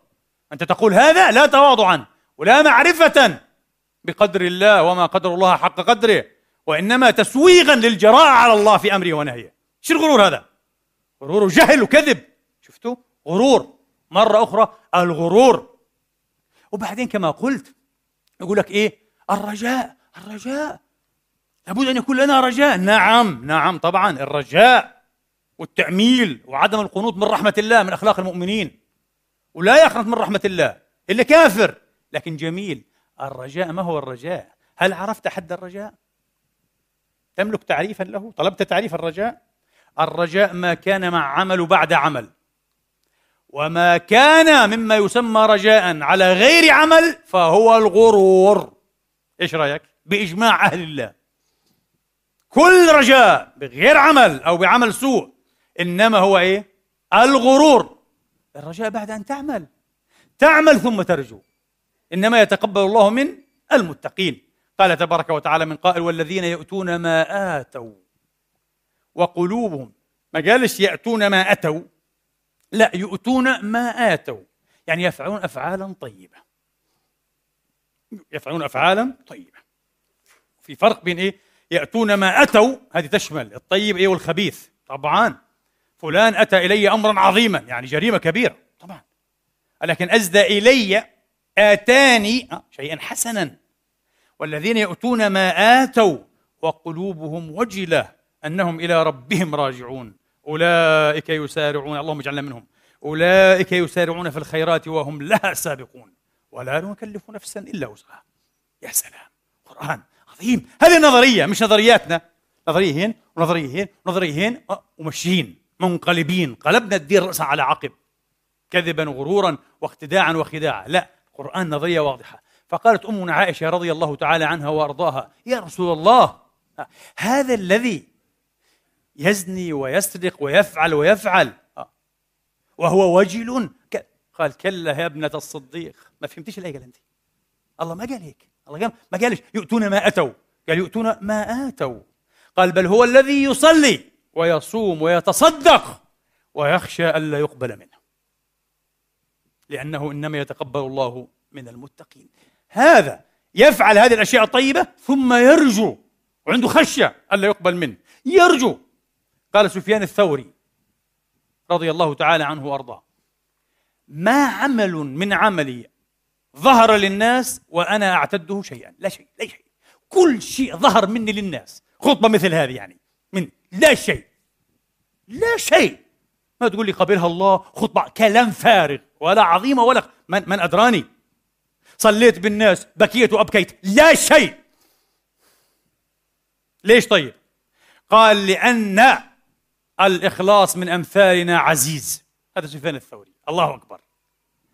Speaker 1: أنت تقول هذا لا تواضعا ولا معرفة. بقدر الله وما قدر الله حق قدره وإنما تسويغا للجراءة على الله في أمره ونهيه. شو الغرور هذا؟ غرور جهل وكذب. شفتوا؟ غرور. مرة أخرى الغرور. وبعدين كما قلت يقول لك إيه؟ الرجاء. الرجاء. لابد أن يكون لنا رجاء. نعم نعم طبعا. الرجاء والتأميل وعدم القنوط من رحمة الله من أخلاق المؤمنين. ولا يقنط من رحمة الله إلا كافر. لكن جميل. الرجاء ما هو الرجاء؟ هل عرفت حد الرجاء؟ تملك تعريفا له؟ طلبت تعريف الرجاء؟ الرجاء ما كان مع عمل بعد عمل. وما كان مما يسمى رجاء على غير عمل فهو الغرور. إيش رأيك؟ بإجماع أهل الله. كل رجاء بغير عمل أو بعمل سوء إنما هو إيه؟ الغرور. الرجاء بعد أن تعمل. تعمل ثم ترجو. إنما يتقبل الله من المتقين. قال تبارك وتعالى من قائل والذين يؤتون ما آتوا وقلوبهم ما قالش يأتون ما أتوا لا يؤتون ما آتوا يعني يفعلون أفعالا طيبة. يفعلون أفعالا طيبة. في فرق بين إيه؟ يأتون ما أتوا هذه تشمل الطيب إيه والخبيث. طبعا. فلان أتى إلي أمرا عظيما يعني جريمة كبيرة. طبعا. لكن أزدى إلي آتاني آه، شيئا حسنا. والذين يؤتون ما آتوا وقلوبهم وجلة أنهم إلى ربهم راجعون. أولئك يسارعون اللهم اجعلنا منهم. أولئك يسارعون في الخيرات وهم لها سابقون. ولا نكلف نفسا إلا وسعها. يا سلام قرآن عظيم. هذه نظرية مش نظرياتنا. نظرية هين ونظرية هين ونظرية هين. آه، ومشيين منقلبين. قلبنا الدين رأسا على عقب. كذبا وغرورا واختداعا وخداعا لا قرآن نظرية واضحة. فقالت أمنا عائشة رضي الله تعالى عنها وأرضاها يا رسول الله هذا الذي يزني ويسرق ويفعل ويفعل. وهو وجل قال كلا يا ابنة الصديق. ما فهمتيش الآية قال أنت الله ما قال هيك. الله قال ما قالش يؤتون ما أتوا. قال يؤتون ما آتوا. قال بل هو الذي يصلي ويصوم ويتصدق ويخشى ألا يقبل منه. لأنه إنما يتقبل الله من المتقين. هذا يفعل هذه الأشياء الطيبة ثم يرجو وعنده خشية ألا يقبل منه. يرجو. قال سفيان الثوري رضي الله تعالى عنه وأرضاه ما عمل من عملي ظهر للناس وأنا أعتده شيئا. لا شيء لا شيء. كل شيء ظهر مني للناس. خطبة مثل هذه يعني من لا شيء. لا شيء. ما تقول لي قبلها الله خطبة كلام فارغ. ولا عظيمة ولا من, من أدراني. صليت بالناس بكيت وأبكيت. لا شيء. ليش طيب؟ قال لأن الإخلاص من أمثالنا عزيز. هذا سفيان الثوري. الله أكبر.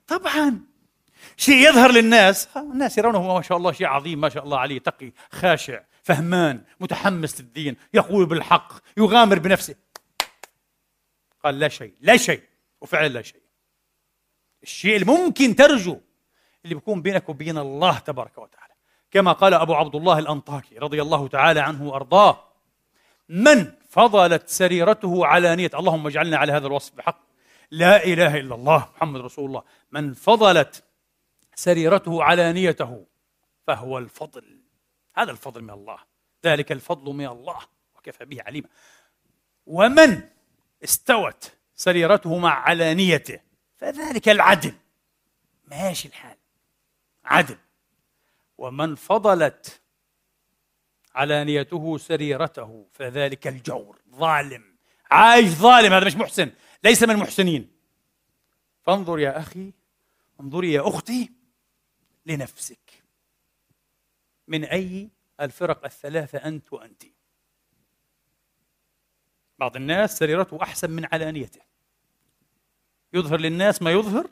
Speaker 1: طبعا. شيء يظهر للناس. الناس يرونه ما شاء الله شيء عظيم ما شاء الله عليه. تقي خاشع فهمان متحمس للدين يقول بالحق يغامر بنفسه. قال لا شيء لا شيء. وفعلا لا شيء. الشيء الممكن ترجو اللي بيكون بينك وبين الله تبارك وتعالى. كما قال أبو عبد الله الأنطاكي رضي الله تعالى عنه وأرضاه من فضلت سريرته علانية اللهم اجعلنا على هذا الوصف بحق. لا إله إلا الله محمد رسول الله. من فضلت سريرته علانيته فهو الفضل. هذا الفضل من الله. ذلك الفضل من الله. وكفى به عليما ومن استوت سريرته مع علانيته فذلك العدل. ماشي الحال. عدل. ومن فضلت علانيته سريرته فذلك الجور. ظالم. عايش ظالم. هذا مش محسن. ليس من المحسنين. فانظر يا أخي انظري يا أختي لنفسك. من أي الفرق الثلاثه أنت وانت؟ بعض الناس سريرته أحسن من علانيته. يظهر للناس ما يظهر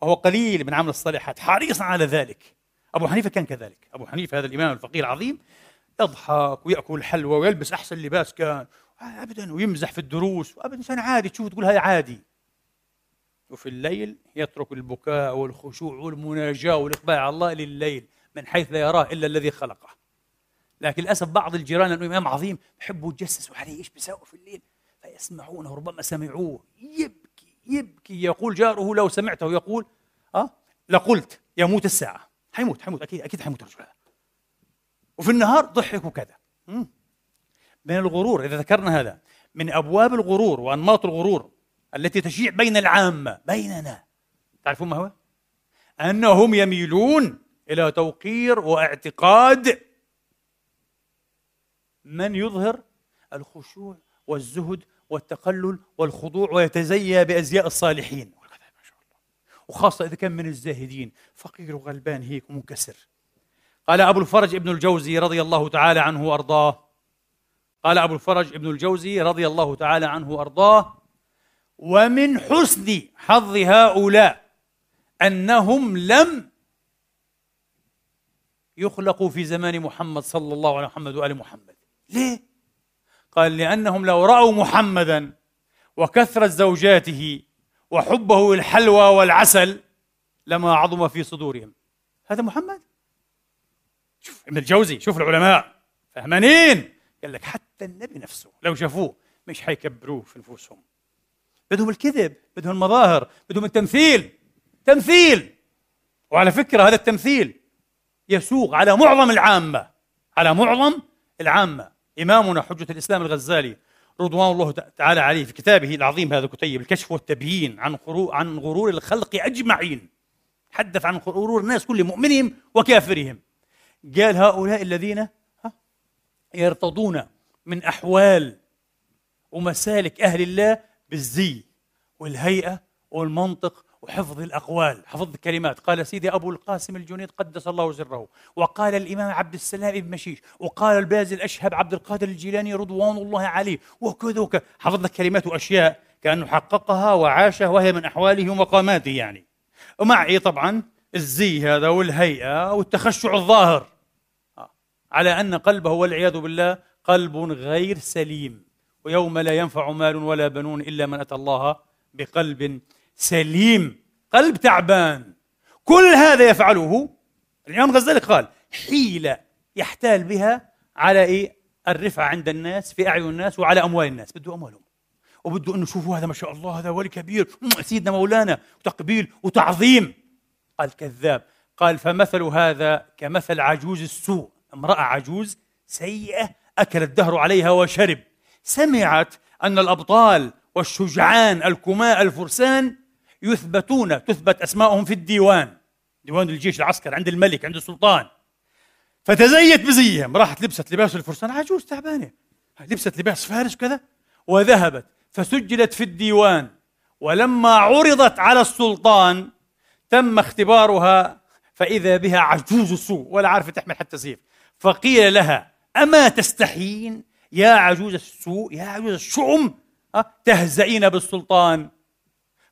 Speaker 1: وهو قليل من عمل الصالحات حريصا على ذلك. أبو حنيفة كان كذلك. أبو حنيفة هذا الإمام الفقيه العظيم يضحك ويأكل حلوى ويلبس أحسن لباس كان أبدا ويمزح في الدروس وأبدا إنسان عادي تشوف تقول هذا عادي. وفي الليل يترك البكاء والخشوع والمناجاة والإقبال على الله لليل من حيث لا يراه إلا الذي خلقه. لكن للأسف بعض الجيران لأنه إمام عظيم بحبوا يتجسسوا عليه إيش بيساووا في الليل؟ فيسمعونه ربما سمعوه. يبكي يبكي يقول جاره لو سمعته يقول أه لقلت يموت الساعة. حيموت حيموت أكيد أكيد حيموت الرجل هذا وفي النهار ضحك وكذا من الغرور إذا ذكرنا هذا من أبواب الغرور وأنماط الغرور التي تشيع بين العامة بيننا. تعرفون ما هو؟ أنهم يميلون إلى توقير واعتقاد من يظهر الخشوع والزهد والتقلل والخضوع ويتزيى بأزياء الصالحين. وخاصة إذا كان من الزاهدين. فقير وغلبان هيك ومنكسر. قال أبو الفرج ابن الجوزي رضي الله تعالى عنه وأرضاه. قال أبو الفرج ابن الجوزي رضي الله تعالى عنه وأرضاه. ومن حسن حظ هؤلاء أنهم لم يخلقوا في زمان محمد صلى الله عليه محمد وآل محمد. ليه؟ قال لأنهم لو رأوا محمدا وكثرة زوجاته وحبه الحلوى والعسل لما عظم في صدورهم. هذا محمد؟ شوف ابن الجوزي شوف العلماء فهمانين. قال لك حتى النبي نفسه لو شافوه مش حيكبروه في نفوسهم. بدهم الكذب بدهم المظاهر بدهم التمثيل. تمثيل. وعلى فكرة هذا التمثيل يسوق على معظم العامة على معظم العامة. إمامنا حجة الإسلام الغزالي رضوان الله تعالى عليه في كتابه العظيم هذا كتيب الكشف والتبيين عن عن غرور الخلق أجمعين. حدث عن غرور الناس كل مؤمنهم وكافرهم. قال هؤلاء الذين يرتضون من أحوال ومسالك أهل الله بالزي والهيئة والمنطق وحفظ الأقوال. حفظ الكلمات. قال سيدي أبو القاسم الجنيد قدس الله سره. وقال الإمام عبد السلام بن مشيش. وقال الباز الأشهب عبد القادر الجيلاني رضوان الله عليه. وكذا وكذا حفظ لك كلمات وأشياء كأنه حققها وعاشها وهي من أحواله ومقاماته يعني. ومع إيه طبعا الزي هذا والهيئة والتخشع الظاهر. آه. على أن قلبه والعياذ بالله قلب غير سليم. ويوم لا ينفع مال ولا بنون إلا من أتى الله بقلب سليم قلب تعبان. كل هذا يفعله الإمام غزالي قال حيلة يحتال بها على إيه؟ الرفعة عند الناس في أعين الناس وعلى أموال الناس. بده أموالهم. وبده أنه شوفوا هذا ما شاء الله هذا ولي كبير. سيدنا مولانا وتقبيل وتعظيم. قال كذاب. قال فمثل هذا كمثل عجوز السوء. امرأة عجوز سيئة أكل الدهر عليها وشرب. سمعت أن الأبطال والشجعان الكماء الفرسان يثبتون تثبت اسماءهم في الديوان. ديوان الجيش العسكري عند الملك عند السلطان. فتزيت بزيهم. راحت لبست لباس الفرسان. عجوز تعبانة. لبست لباس فارس كذا وذهبت. فسجلت في الديوان. ولما عرضت على السلطان تم اختبارها فإذا بها عجوز السوء ولا عارفة تحمل حتى سيف. فقيل لها أما تستحين يا عجوز السوء يا عجوز الشؤم تهزئين بالسلطان.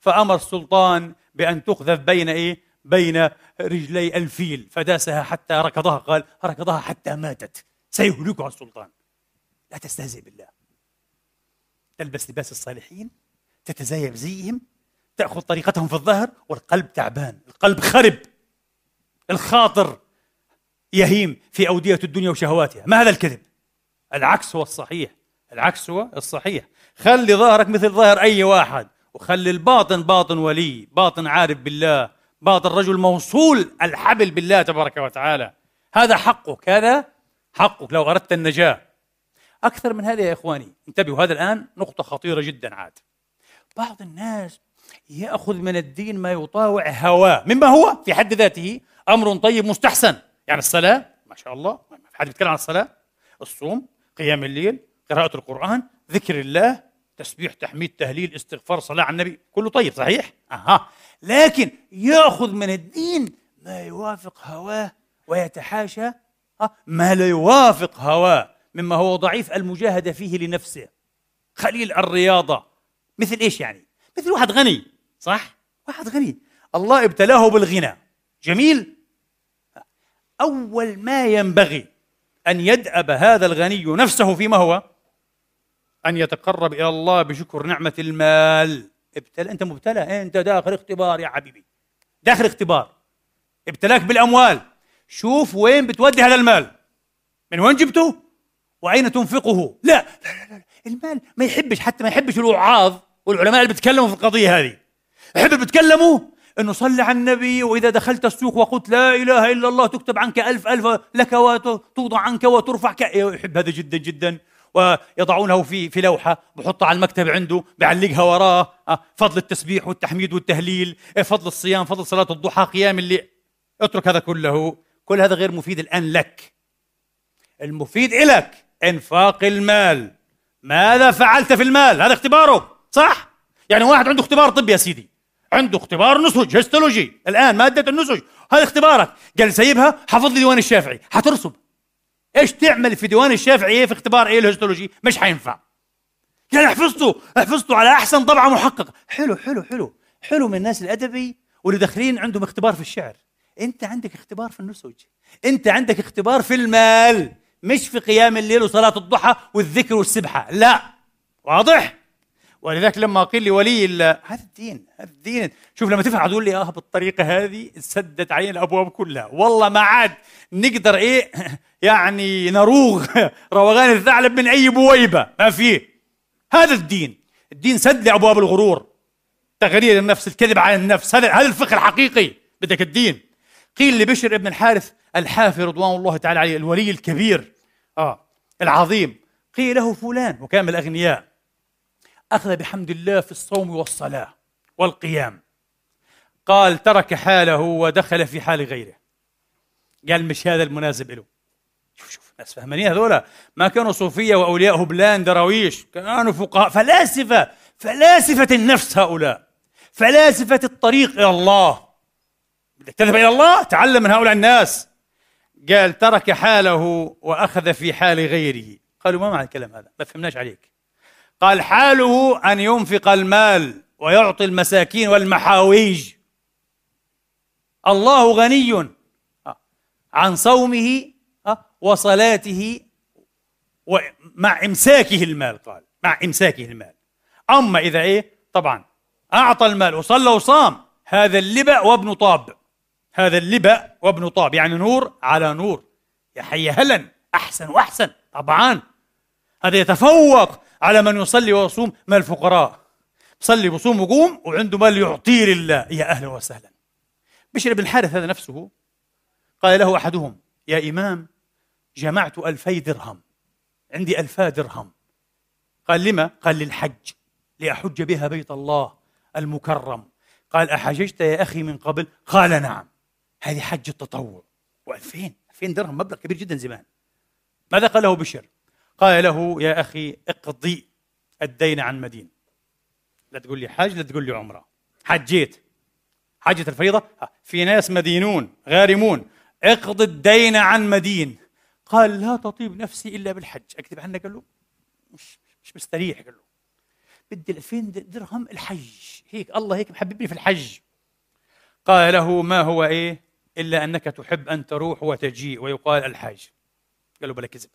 Speaker 1: فأمر السلطان بأن تقذف بين إيه؟ بين رجلي الفيل. فداسها حتى ركضها قال ركضها حتى ماتت. سيهلكها السلطان. لا تستهزئ بالله. تلبس لباس الصالحين تتزايب زيهم تأخذ طريقتهم في الظهر والقلب تعبان. القلب خرب. الخاطر يهيم في أودية الدنيا وشهواتها. ما هذا الكذب؟ العكس هو الصحيح. العكس هو الصحيح. خلي ظهرك مثل ظهر أي واحد. وخلي الباطن باطن ولي باطن عارف بالله باطن رجل موصول الحبل بالله تبارك وتعالى. هذا حقك هذا حقك لو أردت النجاة. أكثر من هذا يا إخواني انتبهوا هذا الآن نقطة خطيرة جدا عاد. بعض الناس يأخذ من الدين ما يطاوع هواه مما هو في حد ذاته أمر طيب مستحسن. يعني الصلاة ما شاء الله ما حد بيتكلم عن الصلاة. الصوم قيام الليل قراءة القرآن ذكر الله تسبيح تحميد تهليل استغفار صلاة على النبي كله طيب صحيح؟ أها. لكن يأخذ من الدين ما يوافق هواه ويتحاشى ما لا يوافق هواه مما هو ضعيف المجاهدة فيه لنفسه. خليل الرياضة. مثل إيش يعني؟ مثل واحد غني صح؟ واحد غني. الله ابتلاه بالغنى. جميل؟ أول ما ينبغي أن يدأب هذا الغني نفسه فيما هو أن يتقرب إلى الله بشكر نعمة المال. ابتلى أنت مبتلى أنت داخل اختبار يا حبيبي. داخل اختبار. ابتلاك بالأموال. شوف وين بتودي هذا المال. من وين جبته؟ وأين تنفقه؟ لا لا لا, لا. المال ما يحبش حتى ما يحبش الوعاظ والعلماء اللي بيتكلموا في القضية هذه. يحب بيتكلموا إنه صلي على النبي وإذا دخلت السوق وقلت لا إله إلا الله تكتب عنك ألف ألف لك وتوضع عنك وترفع يحب هذا جدا جدا. ويضعونه في في لوحة بحطها على المكتب عنده بعلقها وراه. آه، فضل التسبيح والتحميد والتهليل إيه، فضل الصيام فضل صلاة الضحى قيام الليل. اترك هذا كله. كل هذا غير مفيد الآن لك. المفيد لك إنفاق المال. ماذا فعلت في المال؟ هذا اختبارك صح؟ يعني واحد عنده اختبار طبي يا سيدي. عنده اختبار نسج histology. الآن مادة النسج. هذا اختبارك. قال سيبها حفظ لي ديوان الشافعي. حترسب. إيش تعمل في ديوان الشافعي إيه في اختبار إيه ال histology؟ مش حينفع. يعني حفظته حفظته على أحسن طبعة محققة. حلو حلو حلو. حلو من الناس الأدبي واللي داخلين عندهم اختبار في الشعر. أنت عندك اختبار في النسج أنت عندك اختبار في المال مش في قيام الليل وصلاة الضحى والذكر والسبحة. لا. واضح؟ ولذلك لما قيل لولي الله هذا الدين هذا الدين. شوف لما تفهم تقول لي آه بالطريقة هذه سدت علينا الأبواب كلها. والله ما عاد نقدر إيه يعني نروغ روغان الثعلب من أي بويبة. ما فيه هذا الدين. الدين سد لأبواب الغرور. تغرير النفس الكذب على النفس. هذا هذا الفقه الحقيقي. بدك الدين. قيل لبشر ابن الحارث الحافي رضوان الله تعالى عليه الولي الكبير. آه العظيم. قيل له فلان وكان من الأغنياء. أخذ بحمد الله في الصوم والصلاة والقيام. قال ترك حاله ودخل في حال غيره. قال مش هذا المناسب له. شوف شوف ناس فهمانين هذول ما كانوا صوفية واولياء هبلان دراويش كانوا فقهاء. فلاسفة فلاسفة النفس هؤلاء. فلاسفة الطريق إلى الله. بدك تذهب إلى الله تعلم من هؤلاء الناس. قال ترك حاله وأخذ في حال غيره. قالوا ما معنى الكلام هذا؟ ما فهمناش عليك. قال حاله أن ينفق المال ويعطي المساكين والمحاويج. الله غني عن صومه وصلاته ومع إمساكه المال قال مع إمساكه المال. أما إذا إيه؟ طبعا أعطى المال وصلى وصام هذا اللبأ وابن طاب. هذا اللبأ وابن طاب يعني نور على نور. يا حي هلا أحسن وأحسن طبعا. هذا يتفوق على من يصلي ويصوم من الفقراء. صلي وصوم وقوم وعنده مال يعطيه لله. يا أهلا وسهلا. بشر بن الحارث هذا نفسه قال له أحدهم يا إمام جمعت ألفي درهم. عندي ألفا درهم. قال لما؟ قال للحج لأحج بها بيت الله المكرم. قال أحججت يا أخي من قبل؟ قال نعم. هذه حج التطوع. و2000 2000 درهم مبلغ كبير جدا زمان. ماذا قال له بشر؟ قال له يا أخي اقضي الدين عن مدين. لا تقول لي حج لا تقول لي عمرة. حجيت حجة الفريضة؟ في ناس مدينون غارمون. اقض الدين عن مدين. قال لا تطيب نفسي إلا بالحج. اكذب عنك قال له مش مش مستريح. قال له بدي 2000 درهم الحج. هيك الله هيك محببني في الحج. قال له ما هو إيه؟ إلا أنك تحب أن تروح وتجيء. ويقال الحاج. قال له بلا كذب.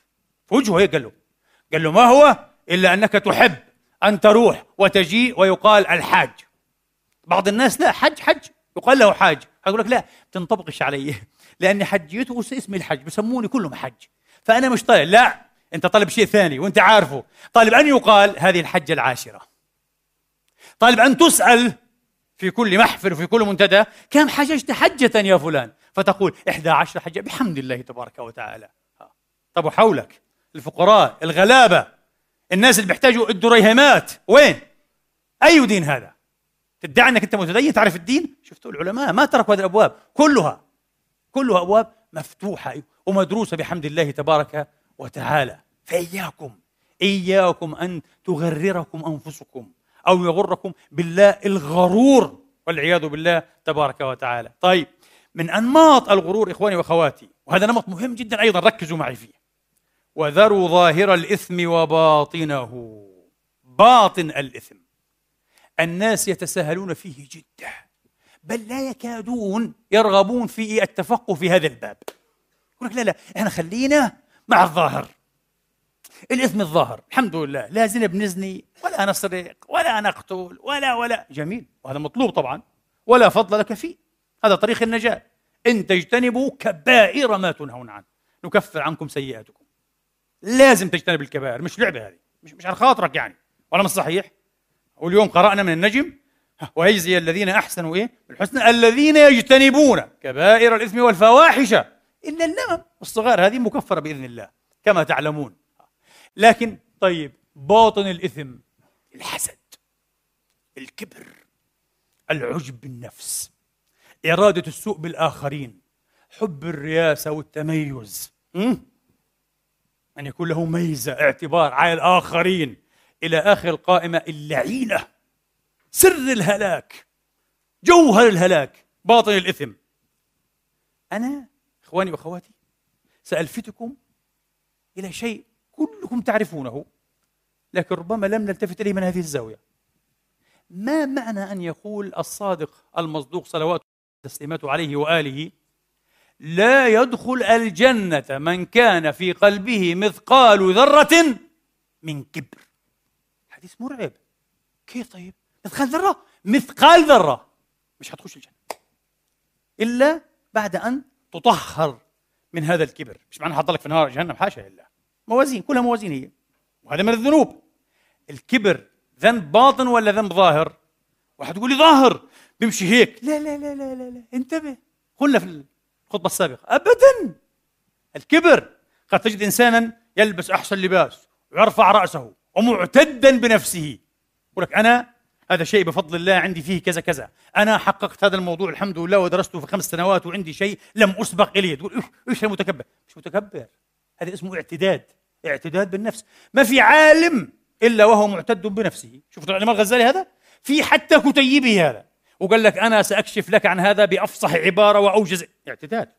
Speaker 1: في وجهه هيك قال له قال له ما هو إلا أنك تحب أن تروح وتجيء ويقال الحاج. بعض الناس لا حج حج يقال له حاج. أقول لك لا تنطبقش علي. لأن حجيته اسمي الحج بسموني كلهم حج. فأنا مش طالب لا أنت طالب شيء ثاني وأنت عارفه. طالب أن يقال هذه الحجة العاشرة. طالب أن تسأل في كل محفل وفي كل منتدى كم حججت حجة يا فلان؟ فتقول إحدى عشر حجة. بحمد الله تبارك وتعالى. طب وحولك؟ الفقراء الغلابة الناس اللي بيحتاجوا الدريهمات. وين؟ أي دين هذا؟ تدعي أنك أنت متدين؟ تعرف الدين؟ شفتوا العلماء ما تركوا هذه الأبواب. كلها كلها أبواب مفتوحة ومدروسة بحمد الله تبارك وتعالى. فإياكم إياكم أن تغرركم أنفسكم أو يغركم بالله الغرور والعياذ بالله تبارك وتعالى. طيب من أنماط الغرور إخواني وأخواتي وهذا نمط مهم جدا أيضا ركزوا معي فيه. وذروا ظاهر الإثم وباطنه. باطن الإثم. الناس يتساهلون فيه جدا بل لا يكادون يرغبون في التفقه في هذا الباب. يقول لك لا لا إحنا خلينا مع الظاهر. الإثم الظاهر الحمد لله لا زنا بنزني ولا نسرق ولا نقتل ولا ولا. جميل وهذا مطلوب طبعا ولا فضل لك فيه. هذا طريق النجاة. إن تجتنبوا كبائر ما تنهون عنه. نكفر عنكم سيئاتكم. لازم تجتنب الكبائر مش لعبة هذه مش مش على خاطرك يعني. ولا مش صحيح؟ واليوم قرأنا من النجم ويجزي الذين أحسنوا إيه؟ بالحسنى الذين يجتنبون كبائر الإثم والفواحش. إلا اللمم الصغار هذه مكفرة بإذن الله كما تعلمون. لكن طيب باطن الإثم الحسد الكبر العجب بالنفس إرادة السوء بالآخرين حب الرياسة والتميز. أن يكون له ميزة اعتبار على الآخرين. إلى آخر القائمة اللعينة. سر الهلاك. جوهر الهلاك. باطن الإثم. أنا إخواني وأخواتي سألفتكم إلى شيء كلكم تعرفونه لكن ربما لم نلتفت إليه من هذه الزاوية. ما معنى أن يقول الصادق المصدوق صلوات تسليماته عليه وآله لا يدخل الجنة من كان في قلبه مثقال ذرة من كبر. حديث مرعب. كيف طيب؟ مثقال ذرة؟ مثقال ذرة. مش هتخش الجنة. إلا بعد أن تطهر من هذا الكبر. مش معنى حط لك في نار جهنم حاشا لله. موازين كلها موازين هي. وهذا من الذنوب. الكبر ذنب باطن ولا ذنب ظاهر؟ واحد يقول لي ظاهر بيمشي هيك. لا لا لا لا لا, لا. انتبه. قلنا في الخطبة السابقة. أبدا! الكبر قد تجد إنسانا يلبس أحسن لباس ويرفع رأسه ومعتدا بنفسه. يقول لك أنا هذا شيء بفضل الله عندي فيه كذا كذا. أنا حققت هذا الموضوع الحمد لله ودرسته في خمس سنوات وعندي شيء لم أسبق إليه. تقول إيش المتكبر؟ مش متكبر. هذا اسمه اعتداد اعتداد بالنفس. ما في عالم إلا وهو معتد بنفسه. شفت الإمام الغزالي هذا؟ في حتى كتيبه هذا. وقال لك أنا سأكشف لك عن هذا بأفصح عبارة وأوجز. اعتداد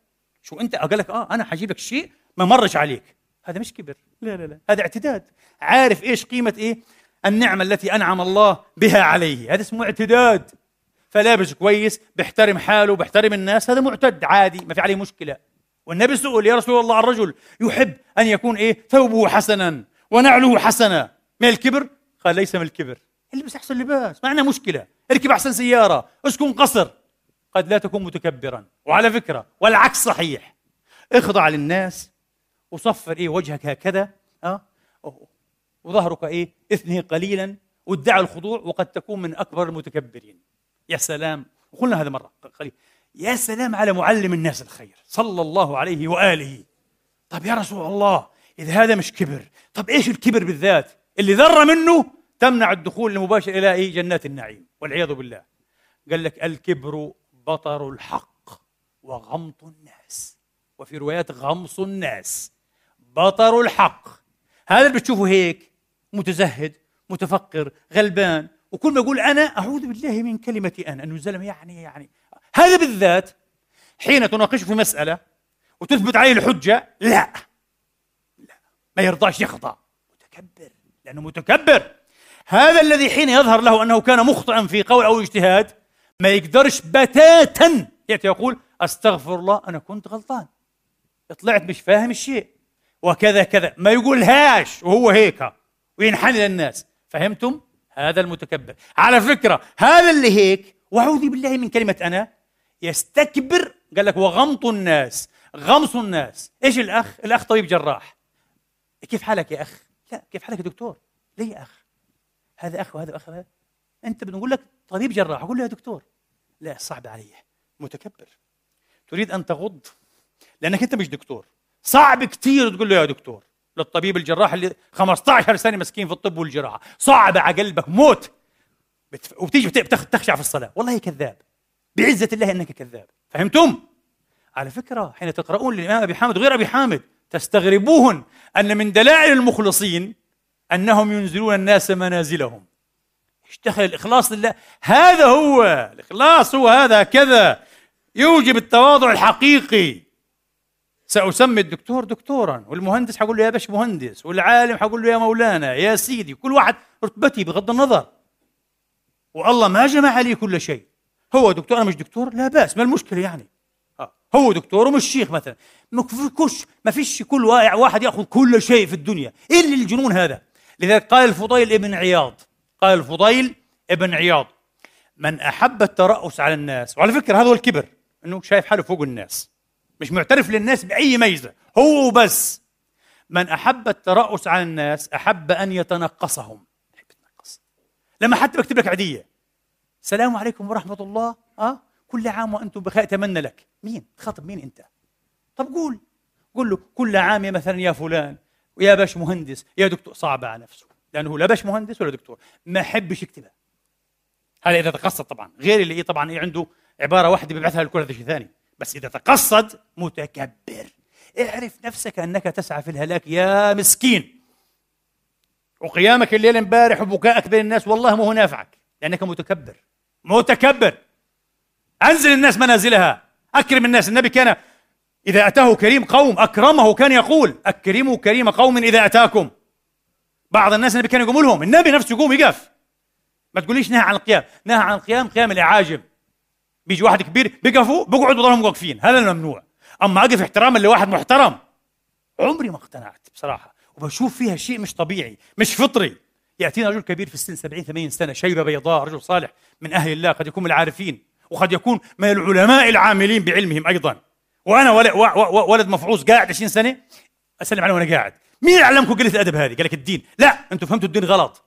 Speaker 1: شو أنت؟ قال لك آه أنا حجيب لك شيء ما مرش عليك. هذا مش كبر. لا لا لا. هذا اعتداد عارف إيش قيمة إيه؟ النعمة التي أنعم الله بها عليه. هذا اسمه اعتداد. فلابس كويس بيحترم حاله بيحترم الناس. هذا معتد عادي ما في عليه مشكلة. والنبي سئل يا رسول الله الرجل يحب أن يكون إيه؟ ثوبه حسنا ونعله حسنا. من الكبر؟ قال ليس من الكبر. البس أحسن لباس ما عندنا مشكلة. اركب أحسن سيارة اسكن قصر. قد لا تكون متكبرا. وعلى فكرة والعكس صحيح. اخضع للناس وصفر إيه وجهك هكذا آه وظهرك إيه اثنه قليلا وادعى الخضوع وقد تكون من أكبر المتكبرين. يا سلام. وقلنا هذا مرة قليل. يا سلام على معلم الناس الخير صلى الله عليه وآله. طب يا رسول الله إذا هذا مش كبر طب إيش الكبر بالذات؟ اللي ذره منه تمنع الدخول المباشر إلى إيه؟ جنات النعيم. والعياذ بالله. قال لك الكبر بطر الحق وغمط الناس. وفي روايات غمص الناس. بطر الحق. هذا اللي بتشوفه هيك متزهد متفقر غلبان. وكل ما يقول أنا أعوذ بالله من كلمه أنا أنه زلمه يعني يعني. هذا بالذات حين تناقشه في مسألة وتثبت عليه الحجة لا. لا. ما يرضاش يخضع متكبر. لأنه متكبر. هذا الذي حين يظهر له أنه كان مخطئا في قول أو اجتهاد ما يقدرش بتاتا يأتي يقول أستغفر الله أنا كنت غلطان. طلعت مش فاهم الشيء. وكذا كذا. ما يقولهاش وهو هيك. وينحني للناس. فهمتم؟ هذا المتكبر. على فكرة هذا اللي هيك وأعوذ بالله من كلمة أنا يستكبر. قال لك وغمط الناس. غمص الناس. إيش الأخ؟ الأخ طبيب جراح. كيف حالك يا أخ؟ لا كيف حالك يا دكتور؟ ليه يا أخ. هذا اخ وهذا اخ. أنت بنقول لك طبيب جراح أقول له يا دكتور. لا صعب علي. متكبر. تريد أن تغض؟ لأنك أنت مش دكتور. صعب كثير تقول له يا دكتور. للطبيب الجراح اللي 15 سنة مسكين في الطب والجراحة. صعب على قلبك موت. بتف... وبتيجي بتخشع في الصلاة. والله كذاب. بعزة الله إنك كذاب. فهمتم؟ على فكرة حين تقرؤون للإمام أبي حامد غير أبي حامد تستغربون أن من دلائل المخلصين أنهم ينزلون الناس منازلهم. اشتغل الإخلاص لله؟ هذا هو الإخلاص هو هذا كذا. يوجب التواضع الحقيقي. سأسمي الدكتور دكتورا والمهندس حقول له يا باش مهندس والعالم حقول له يا مولانا يا سيدي. كل واحد رتبتي بغض النظر. والله ما جمع لي كل شيء. هو دكتور أنا مش دكتور؟ لا بأس ما المشكلة يعني؟ آه. هو دكتور ومش شيخ مثلا. ما فيش كل واحد يأخذ كل شيء في الدنيا. إيه اللي الجنون هذا؟ لذلك قال الفضيل ابن عياض قال الفضيل ابن عياض من أحب الترأس على الناس وعلى فكرة هذا هو الكبر إنه شايف حاله فوق الناس مش معترف للناس بأي ميزة هو بس من أحب الترأس على الناس أحب أن يتنقصهم. لما حتى بكتب لك عادية السلام عليكم ورحمة الله. آه؟ كل عام وأنتم بخير أتمنى لك. مين؟ تخاطب مين أنت؟ طب قول. قول له كل عام مثلا يا فلان. ويا باش مهندس يا دكتور صعب على نفسه لأنه لا باش مهندس ولا دكتور ما يحبش يكتبها هذا إذا تقصد طبعا. غير اللي طبعا عنده عبارة واحدة بيبعثها لكل هذا شيء ثاني. بس إذا تقصد متكبر. اعرف نفسك أنك تسعى في الهلاك يا مسكين. وقيامك الليل امبارح وبكائك بين الناس والله ما هو نافعك لأنك متكبر. متكبر. أنزل الناس منازلها. أكرم الناس. النبي كان إذا أتاه كريم قوم أكرمه كان يقول أكرموا كريم قوم إذا أتاكم. بعض الناس النبي كان يقوم لهم النبي نفسه يقوم يقف. ما تقوليش نهى عن القيام نهى عن القيام قيام الإعاجم. بيجي واحد كبير بيقفوا بيقعدوا ضلهم واقفين هذا الممنوع أما أقف احتراما لواحد محترم عمري ما اقتنعت بصراحة. وبشوف فيها شيء مش طبيعي مش فطري. يأتينا رجل كبير في السن 70 80 سنة شيبة بيضاء رجل صالح من أهل الله قد يكون من العارفين وقد يكون من العلماء العاملين بعلمهم أيضا. وأنا ولد مفعوص قاعد 20 سنة أسلم عليه وأنا قاعد. مين علمكم قلة الأدب هذه؟ قال لك الدين. لا أنتم فهمتوا الدين غلط.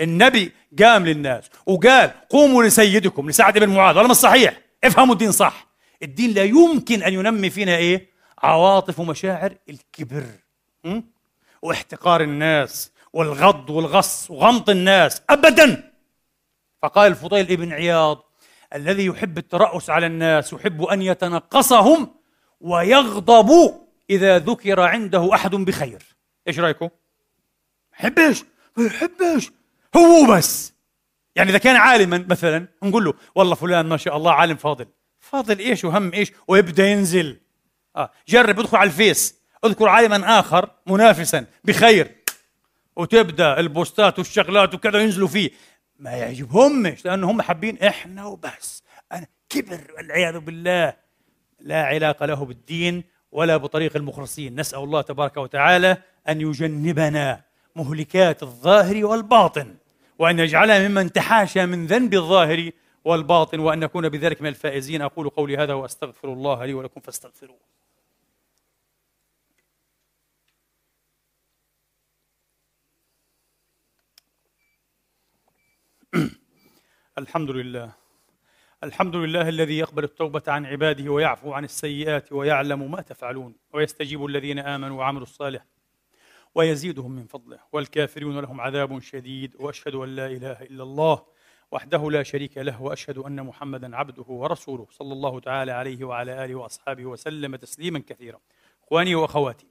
Speaker 1: النبي قام للناس وقال قوموا لسيدكم لسعد بن معاذ ولا مش صحيح. افهموا الدين صح. الدين لا يمكن أن ينمي فينا إيه؟ عواطف ومشاعر الكبر. م? واحتقار الناس والغض والغص وغمط الناس ابدا. فقال الفضيل ابن عياض الذي يحب الترأس على الناس يحب أن يتنقصهم ويغضب إذا ذكر عنده أحد بخير. إيش رأيكم؟ يحبش ما يحبش هو بس. يعني إذا كان عالما مثلا نقول له والله فلان ما شاء الله عالم فاضل. فاضل إيش وهم إيش؟ ويبدأ ينزل. آه جرب ادخل على الفيس. اذكر عالما آخر منافسا بخير. وتبدأ البوستات والشغلات وكذا ينزلوا فيه. ما يعجبهمش لأنه هم حابين إحنا وبس. أنا كبر والعياذ بالله. لا علاقة له بالدين ولا بطريق المخلصين. نسأل الله تبارك وتعالى أن يجنبنا مهلكات الظاهر والباطن وأن يجعلنا ممن تحاشى من ذنب الظاهر والباطن وأن نكون بذلك من الفائزين. أقول قولي هذا وأستغفر الله لي ولكم فاستغفروه. الحمد لله. الحمد لله الذي يقبل التوبة عن عباده ويعفو عن السيئات ويعلم ما تفعلون ويستجيب الذين آمنوا وعملوا الصالحات ويزيدهم من فضله والكافرون لهم عذاب شديد وأشهد أن لا إله إلا الله وحده لا شريك له وأشهد أن محمدا عبده ورسوله صلى الله تعالى عليه وعلى آله وأصحابه وسلم تسليما كثيرا. إخواني وأخواتي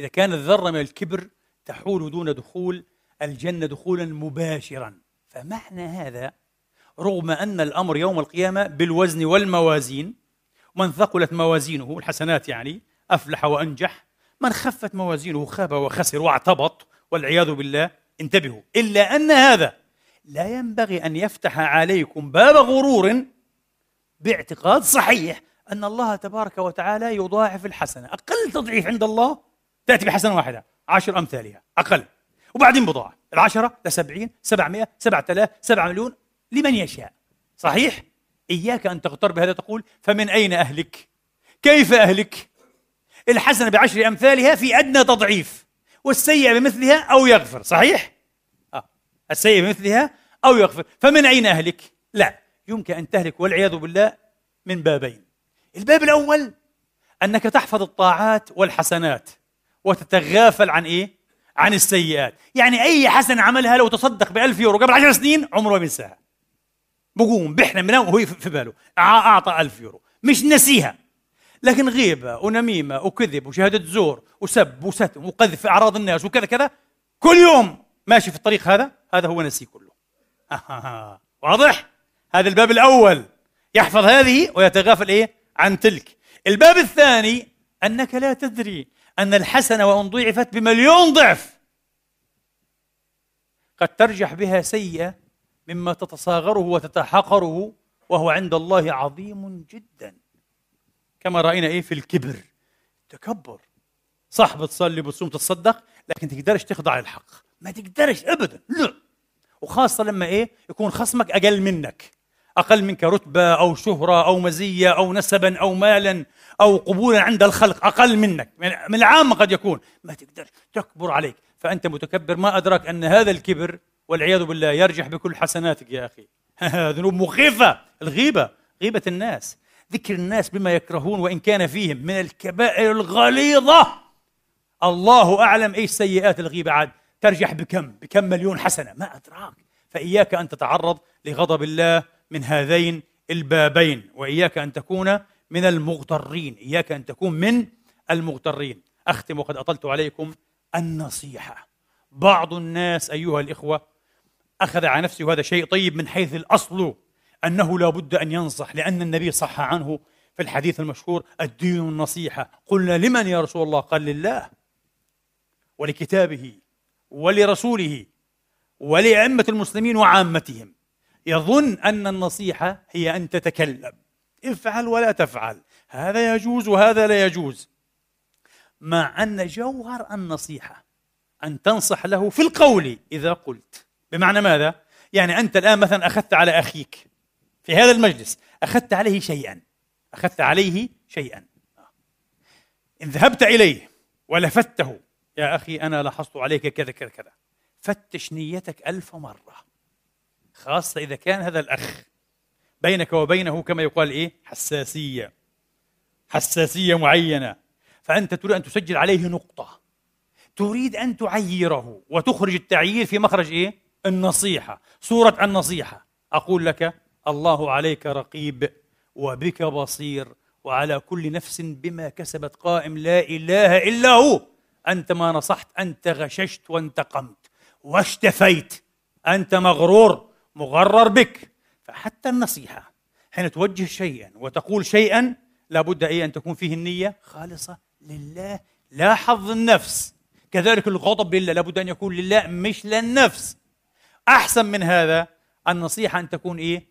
Speaker 1: إذا كانت ذره من الكبر تحول دون دخول الجنة دخولا مباشرا فمعنى هذا رغم أن الأمر يوم القيامة بالوزن والموازين من ثقلت موازينه الحسنات يعني أفلح وأنجح من خفت موازينه خاب وخسر واعتبط والعياذ بالله انتبهوا. إلا أن هذا لا ينبغي أن يفتح عليكم باب غرور باعتقاد صحيح أن الله تبارك وتعالى يضاعف الحسنة. أقل تضعيف عند الله تأتي بحسنة واحدة عشر أمثالها أقل. وبعدين بضاعف العشرة لسبعين سبعمائة سبعة آلاف سبعة مليون لمن يشاء صحيح؟ إياك أن تغتر بهذا تقول فمن أين أهلك؟ كيف أهلك؟ الحسنة بعشر أمثالها في أدنى تضعيف والسيئة بمثلها أو يغفر صحيح؟ آه. السيئة بمثلها أو يغفر فمن أين أهلك؟ لا يمكن أن تهلك والعياذ بالله من بابين الباب الأول أنك تحفظ الطاعات والحسنات وتتغافل عن إيه؟ عن السيئات يعني أي حسنة عملها لو تصدق بألف يورو قبل عشر سنين عمره ما بينساها بقوم بيحلم بنام وهو في باله. أعطى ألف يورو. مش نسيها. لكن غيبة ونميمة وكذب وشهادة زور وسب وستم وقذف أعراض الناس وكذا كذا كل يوم ماشي في الطريق هذا هذا هو نسي كله. آه واضح؟ هذا الباب الأول. يحفظ هذه ويتغافل إيه؟ عن تلك. الباب الثاني أنك لا تدري أن الحسنة وإن ضعفت بمليون ضعف. قد ترجح بها سيئة مما تتصاغره وتتحقره وهو عند الله عظيم جدا. كما رأينا إيه في الكبر؟ تكبر صح بتصلي بتصوم تتصدق لكن تقدرش تخضع للحق. ما تقدرش ابدا. لا. وخاصة لما إيه؟ يكون خصمك أقل منك. أقل منك رتبة أو شهرة أو مزية أو نسبا أو مالا أو قبولا عند الخلق. أقل منك. من العامة قد يكون. ما تقدرش. تكبر عليك. فأنت متكبر. ما أدرك أن هذا الكبر والعياذ بالله يرجح بكل حسناتك يا أخي. ذنوب مخيفة الغيبة غيبة الناس. ذكر الناس بما يكرهون وإن كان فيهم من الكبائر الغليظة. الله أعلم إيش سيئات الغيبة. عاد ترجح بكم بكم مليون حسنة. ما أدراك. فإياك أن تتعرض لغضب الله من هذين البابين وإياك أن تكون من المغترين. إياك أن تكون من المغترين. أختم وقد أطلت عليكم النصيحة. بعض الناس أيها الإخوة أخذ على نفسه وهذا شيء طيب من حيث الأصل أنه لا بد أن ينصح لأن النبي صح عنه في الحديث المشهور الدين النصيحة. قلنا لمن يا رسول الله؟ قال لله ولكتابه ولرسوله ولأئمة المسلمين وعامتهم. يظن أن النصيحة هي أن تتكلم. افعل ولا تفعل. هذا يجوز وهذا لا يجوز. مع أن جوهر النصيحة أن تنصح له في القول إذا قلت. بمعنى ماذا؟ يعني أنت الآن مثلا أخذت على أخيك في هذا المجلس أخذت عليه شيئا أخذت عليه شيئا. إن ذهبت إليه ولفته يا أخي أنا لاحظت عليك كذا كذا كذا. فتش نيتك ألف مرة خاصة إذا كان هذا الأخ بينك وبينه كما يقال إيه؟ حساسية حساسية معينة. فأنت تريد أن تسجل عليه نقطة تريد أن تعيره وتخرج التعيير في مخرج إيه؟ النصيحة صورة النصيحة. أقول لك الله عليك رقيب وبك بصير وعلى كل نفس بما كسبت قائم لا إله إلا هو. أنت ما نصحت أنت غششت وانتقمت. واشتفيت. أنت مغرور مغرر بك. فحتى النصيحة حين توجه شيئا وتقول شيئا لابد أي أن تكون فيه النية خالصة. لله لا حظ النفس. كذلك الغضب لله لابد أن يكون لله مش للنفس أحسن من هذا النصيحة أن تكون إيه؟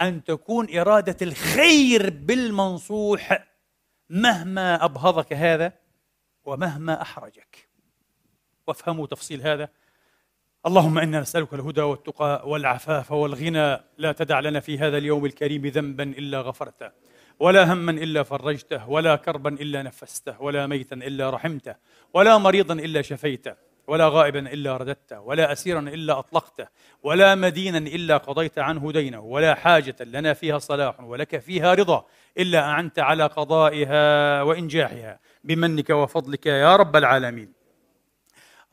Speaker 1: أن تكون إرادة الخير بالمنصوح مهما أبهضك هذا ومهما أحرجك. وافهموا تفصيل هذا. اللهم إنا نسألك الهدى والتقى والعفاف والغنى. لا تدع لنا في هذا اليوم الكريم ذنبا إلا غفرته ولا هما إلا فرجته ولا كربا إلا نفسته ولا ميتا إلا رحمته ولا مريضا إلا شفيته. ولا غائبا إلا رددته ولا اسيرا إلا أطلقته ولا مدينا إلا قضيت عنه دينه ولا حاجة لنا فيها صلاح ولك فيها رضا إلا أعنت على قضائها وإنجاحها بمنك وفضلك يا رب العالمين.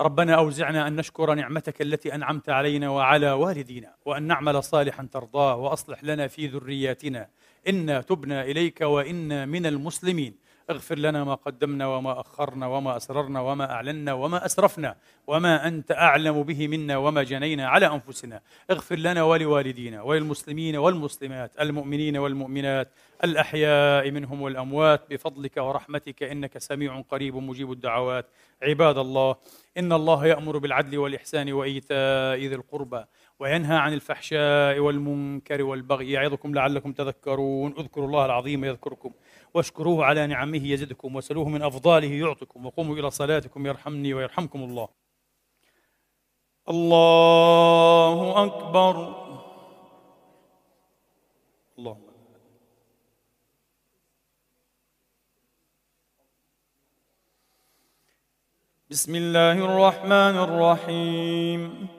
Speaker 1: ربنا أوزعنا أن نشكر نعمتك التي أنعمت علينا وعلى والدينا وأن نعمل صالحا ترضاه وأصلح لنا في ذرياتنا. إنا تبنا إليك وإنا من المسلمين. اغفر لنا ما قدمنا وما أخرنا وما أسررنا وما أعلنا وما أسرفنا وما أنت أعلم به منا وما جنينا على أنفسنا. اغفر لنا ولوالدينا وللمسلمين والمسلمات المؤمنين والمؤمنات الأحياء منهم والأموات بفضلك ورحمتك إنك سميع قريب مجيب الدعوات. عباد الله إن الله يأمر بالعدل والإحسان وإيتاء ذي القربى وينهى عن الفحشاء والمنكر والبغي. يعظكم لعلكم تذكرون. اذكروا الله العظيم يذكركم واشكروه على نعمه يزدكم وسلوه من أفضاله يعطكم وقوموا إلى صلاتكم يرحمني ويرحمكم الله. الله أكبر. اللهم بسم الله الرحمن الرحيم.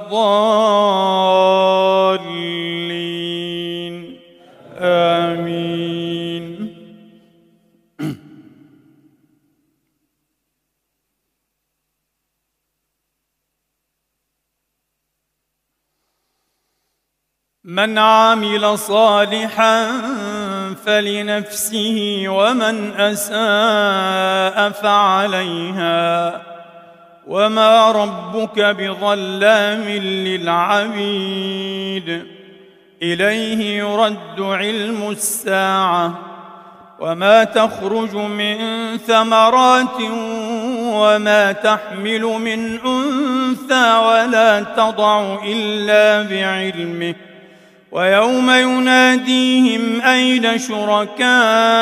Speaker 1: آمين. من عمل صالحا فلنفسه ومن أساء فعليها. وما ربك بظلام للعبيد اليه يرد علم الساعة وما تخرج من ثمرات وما تحمل من انثى ولا تضع الا بعلمه ويوم يناديهم أين شركائي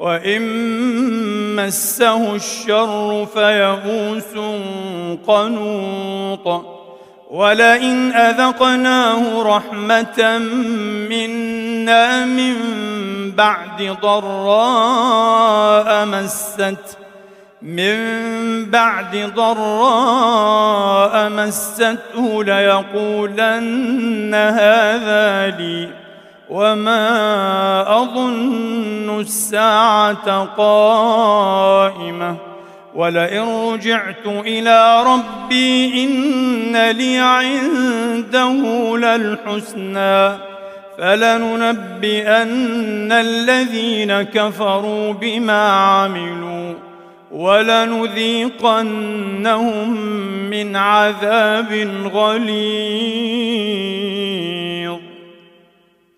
Speaker 1: وإن مسه الشر فيئوس قنوط ولئن أذقناه رحمة منا من بعد ضراء مسته من بعد ضراء مسته ليقولن هذا لي وما اظن الساعة قائمه ولئن رجعت إلى ربي ان لي عنده للحسنى فلننبئن الذين كفروا بما عملوا ولنذيقنهم من عذاب غليظ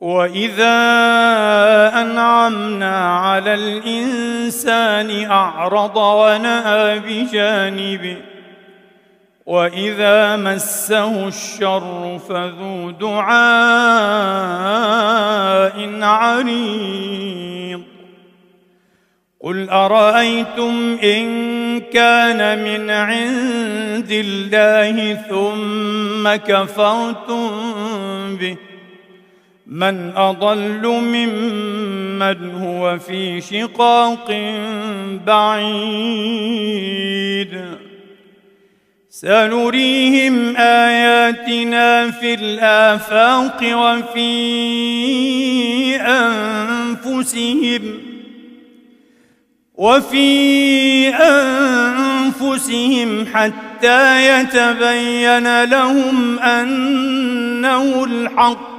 Speaker 1: واذا انعمنا على الانسان اعرض وناى بجانبه واذا مسه الشر فذو دعاء عريض قل ارايتم ان كان من عند الله ثم كفرتم به من أضل ممن هو في شقاق بعيد. سنريهم آياتنا في الآفاق وفي أنفسهم وفي أنفسهم حتى يتبين لهم أنه الحق.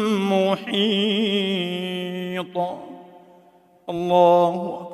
Speaker 1: محيط. الله